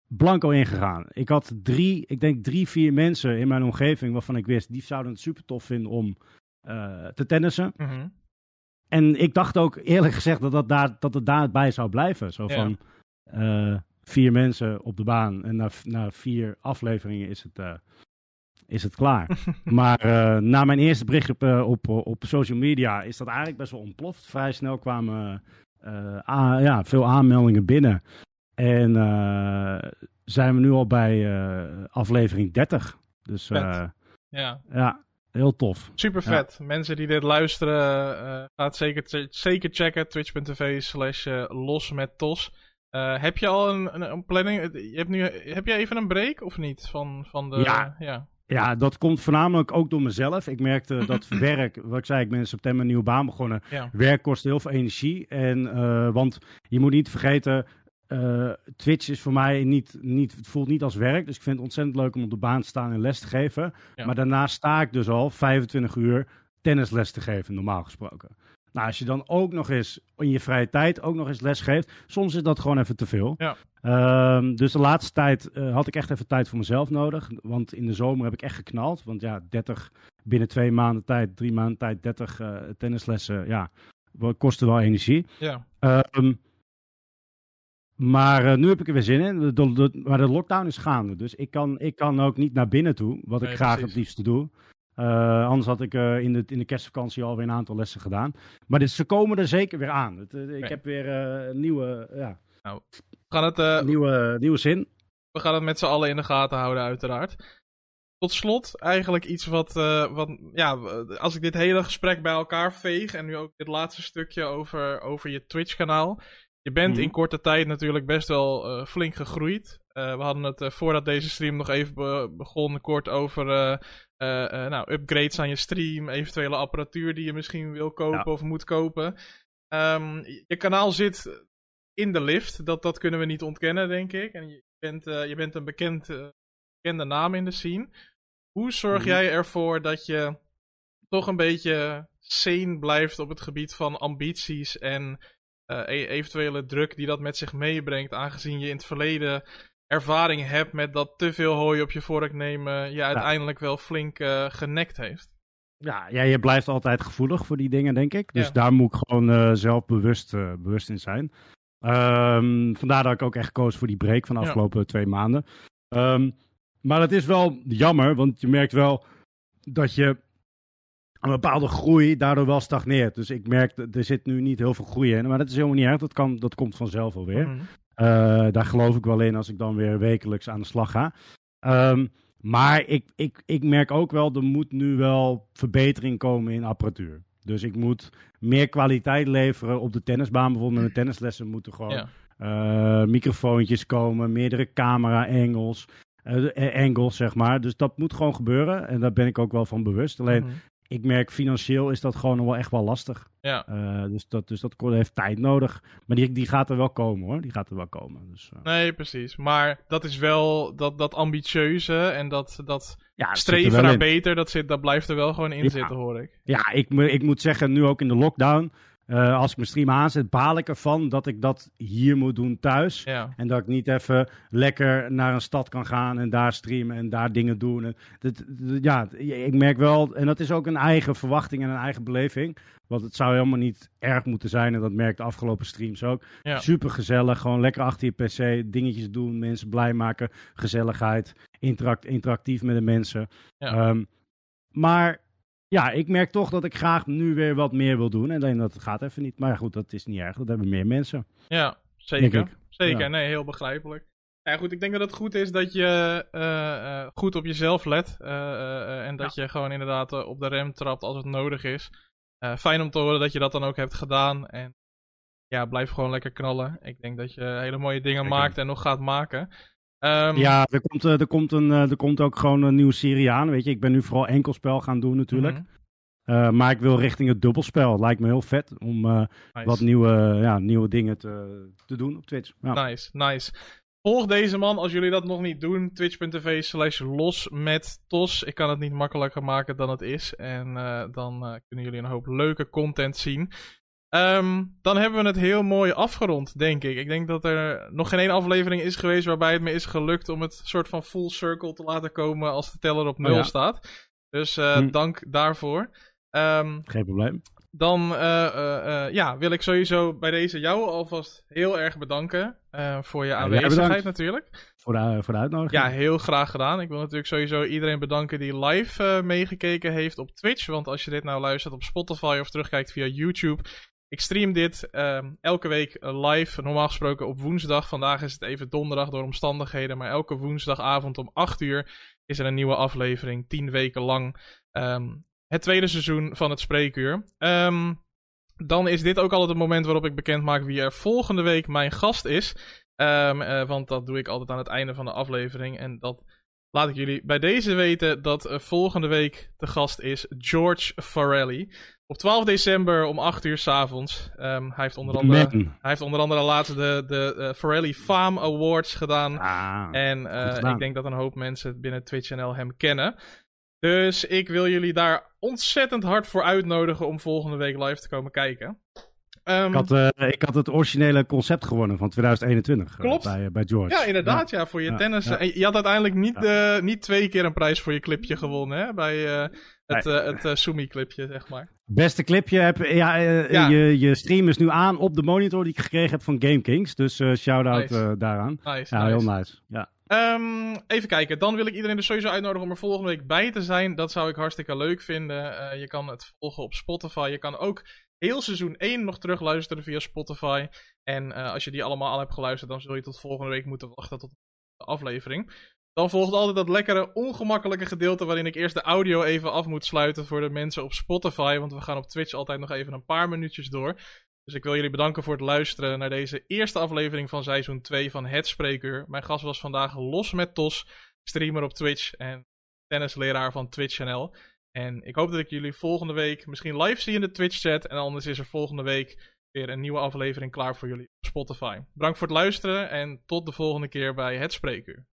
S2: blanco ingegaan. Ik had drie, ik denk drie, vier mensen in mijn omgeving waarvan ik wist, die zouden het super tof vinden om te tennissen.
S1: Mm -hmm.
S2: En ik dacht ook eerlijk gezegd dat, dat, daar, dat het daarbij zou blijven. Zo van uh, vier mensen op de baan en na, na vier afleveringen is het, uh, is het klaar. [LAUGHS] maar uh, na mijn eerste bericht op, op, op social media is dat eigenlijk best wel ontploft. Vrij snel kwamen ja, veel aanmeldingen binnen. En zijn we nu al bij aflevering 30. Dus
S1: ja.
S2: ja, heel tof.
S1: Super vet. Ja. Mensen die dit luisteren, uh, gaat zeker, zeker checken. Twitch.tv slash uh, los met tos. Uh, heb je al een, een, een, planning? Je hebt nu, heb je even een break of niet? Van, van de,
S2: ja.
S1: ja.
S2: Ja, dat komt voornamelijk ook door mezelf. Ik merkte [LAUGHS] dat werk, wat ik zei, ik ben in september een nieuwe baan begonnen.
S1: Ja.
S2: Werk kost heel veel energie. En, uh, want je moet niet vergeten, uh, Twitch is voor mij niet, niet, het voelt niet als werk. Dus ik vind het ontzettend leuk om op de baan te staan en les te geven.
S1: Ja.
S2: Maar daarnaast sta ik dus al 25 uur tennisles te geven, normaal gesproken. Nou, als je dan ook nog eens in je vrije tijd ook nog eens les geeft, soms is dat gewoon even te veel.
S1: Ja.
S2: Uh, dus de laatste tijd uh, had ik echt even tijd voor mezelf nodig. Want in de zomer heb ik echt geknald. Want ja, 30 binnen twee maanden tijd, drie maanden tijd, 30 uh, tennislessen, ja, kostte wel energie.
S1: Ja.
S2: Um, maar uh, nu heb ik er weer zin in. De, de, de, maar de lockdown is gaande. Dus ik kan, ik kan ook niet naar binnen toe. Wat
S1: Nee,
S2: ik graag
S1: precies.
S2: het liefste doe. Uh, anders had ik uh, in, de, in de kerstvakantie alweer een aantal lessen gedaan. Maar dit, ze komen er zeker weer aan. Het, ik
S1: Nee.
S2: heb weer een nieuwe, ja,
S1: We gaan het,
S2: nieuwe, nieuwe zin.
S1: we gaan het met z'n allen in de gaten houden, uiteraard. Tot slot, eigenlijk iets wat, wat, ja, als ik dit hele gesprek bij elkaar veeg en nu ook dit laatste stukje over, over je Twitch-kanaal. Je bent
S2: Mhm.
S1: in korte tijd natuurlijk best wel uh, flink gegroeid. Uh, we hadden het uh, voordat deze stream nog even be begon kort over nou, upgrades aan je stream, eventuele apparatuur die je misschien wil kopen
S2: Ja.
S1: of moet kopen. Um, je kanaal zit in de lift, dat, dat kunnen we niet ontkennen, denk ik. En je bent, je bent een bekend, bekende naam in de scene. Hoe zorg
S2: Mhm.
S1: jij ervoor dat je toch een beetje sane blijft op het gebied van ambities en uh, e eventuele druk die dat met zich meebrengt, aangezien je in het verleden ervaring hebt met dat te veel hooi op je vork nemen je uiteindelijk wel flink uh, genekt heeft.
S2: Ja, ja, je blijft altijd gevoelig voor die dingen, denk ik. Dus daar moet ik gewoon uh, zelf bewust, bewust in zijn. Um, vandaar dat ik ook echt koos voor die break van de afgelopen twee maanden. Um, maar het is wel jammer, want je merkt wel dat je een bepaalde groei daardoor wel stagneert. Dus ik merk, er zit nu niet heel veel groei in. Maar dat is helemaal niet erg, dat, kan, dat komt vanzelf alweer. Mm daar geloof ik wel in als ik dan weer wekelijks aan de slag ga. Um, maar ik, ik, ik merk ook wel, er moet nu wel verbetering komen in apparatuur. Dus ik moet meer kwaliteit leveren op de tennisbaan. Bijvoorbeeld met mijn tennislessen moeten gewoon ja. uh, microfoontjes komen, meerdere camera-angles. Uh, angles, zeg maar. Dus dat moet gewoon gebeuren. En daar ben ik ook wel van bewust. Alleen, mhm. Ik merk financieel is dat gewoon wel echt wel lastig.
S1: Ja.
S2: Uh, dus, dat, dus dat heeft tijd nodig. Maar die, die gaat er wel komen hoor. Die gaat er wel komen. Dus, uh...
S1: Nee, precies. Maar dat is wel dat, dat ambitieuze en dat, dat ja, streven naar beter. Dat, zit, dat blijft er wel gewoon in zitten, hoor ik.
S2: Ja, ik, ik moet zeggen, nu ook in de lockdown. Uh, als ik mijn stream aanzet, baal ik ervan dat ik dat hier moet doen thuis.
S1: Ja.
S2: En dat ik niet even lekker naar een stad kan gaan en daar streamen en daar dingen doen. En dat, ja, ik merk wel, en dat is ook een eigen verwachting en een eigen beleving. Want het zou helemaal niet erg moeten zijn. En dat merk de afgelopen streams ook.
S1: Ja.
S2: Super gezellig. Gewoon lekker achter je PC. Dingetjes doen. Mensen blij maken. Gezelligheid. Interact, interactief met de mensen.
S1: Ja.
S2: Um, maar ja, ik merk toch dat ik graag nu weer wat meer wil doen. En alleen dat gaat even niet. Maar goed, dat is niet erg. Dat hebben meer mensen.
S1: Ja, zeker. Zeker. Nee, heel begrijpelijk. Ja, goed, ik denk dat het goed is dat je uh, uh, goed op jezelf let. Uh, en dat je gewoon inderdaad op de rem trapt als het nodig is. fijn om te horen dat je dat dan ook hebt gedaan. En ja, blijf gewoon lekker knallen. Ik denk dat je hele mooie dingen maakt en nog gaat maken.
S2: Um, ja, er komt, er, komt een, er komt ook gewoon een nieuwe serie aan. Weet je, ik ben nu vooral enkelspel gaan doen natuurlijk. Mm -hmm. uh, maar ik wil richting het dubbelspel. Lijkt me heel vet om uh, nice. wat nieuwe, ja, nieuwe dingen te, te doen op Twitch. Ja.
S1: Nice, nice. Volg deze man als jullie dat nog niet doen. Twitch.tv slash los met tos. Ik kan het niet makkelijker maken dan het is. En uh, dan kunnen jullie een hoop leuke content zien. Um, dan hebben we het heel mooi afgerond, denk ik. Ik denk dat er nog geen één aflevering is geweest waarbij het me is gelukt om het soort van full circle te laten komen als de teller op nul oh ja. staat. Dus uh, hm. dank daarvoor. Um,
S2: geen probleem.
S1: Dan uh, uh, ja, wil ik sowieso bij deze jou alvast heel erg bedanken voor je aanwezigheid natuurlijk.
S2: Voor de, voor de uitnodiging.
S1: Ja, heel graag gedaan. Ik wil natuurlijk sowieso iedereen bedanken die live meegekeken heeft op Twitch. Want als je dit nou luistert op Spotify of terugkijkt via YouTube, ik stream dit uh, elke week live, normaal gesproken op woensdag. Vandaag is het even donderdag door omstandigheden, maar elke woensdagavond om 8 uur is er een nieuwe aflevering, 10 weken lang. Um, het tweede seizoen van het Spreekuur. Um, dan is dit ook altijd het moment waarop ik bekend maak wie er volgende week mijn gast is. Uh, want dat doe ik altijd aan het einde van de aflevering. En dat laat ik jullie bij deze weten dat uh, volgende week de gast is George Farelli. Op 12 december om 8 uur s'avonds. Um, hij, heeft onder andere, hij heeft onder andere laatst de, de uh, Farelli Fame Awards gedaan.
S2: Ah,
S1: en uh, ik denk dat een hoop mensen binnen Twitch.nl hem kennen. Dus ik wil jullie daar ontzettend hard voor uitnodigen om volgende week live te komen kijken.
S2: Um, ik, had, uh, ik had het originele concept gewonnen van 2021.
S1: Klopt.
S2: Uh, bij, bij George.
S1: Ja, inderdaad, ja, ja voor je ja, tennis. Ja. En je had uiteindelijk niet, uh, niet twee keer een prijs voor je clipje gewonnen, hè? Bij het, het Sumi-clipje, zeg maar.
S2: Beste clipje. Heb, ja, Je, je stream is nu aan op de monitor die ik gekregen heb van GameKings. Dus shout-out
S1: nice.
S2: daaraan.
S1: Nice,
S2: ja,
S1: nice.
S2: heel nice. Ja.
S1: Um, even kijken, dan wil ik iedereen dus sowieso uitnodigen om er volgende week bij te zijn. Dat zou ik hartstikke leuk vinden. Uh, je kan het volgen op Spotify. Je kan ook heel seizoen 1 nog terugluisteren via Spotify. En uh, als je die allemaal al hebt geluisterd, dan zul je tot volgende week moeten wachten tot de aflevering. Dan volgt altijd dat lekkere, ongemakkelijke gedeelte waarin ik eerst de audio even af moet sluiten voor de mensen op Spotify. Want we gaan op Twitch altijd nog even een paar minuutjes door. Dus ik wil jullie bedanken voor het luisteren naar deze eerste aflevering van seizoen 2 van Het Spreekuur. Mijn gast was vandaag Los met Tos, streamer op Twitch en tennisleraar van Twitch NL. En ik hoop dat ik jullie volgende week misschien live zie in de Twitch chat. En anders is er volgende week weer een nieuwe aflevering klaar voor jullie op Spotify. Bedankt voor het luisteren en tot de volgende keer bij Het Spreekuur.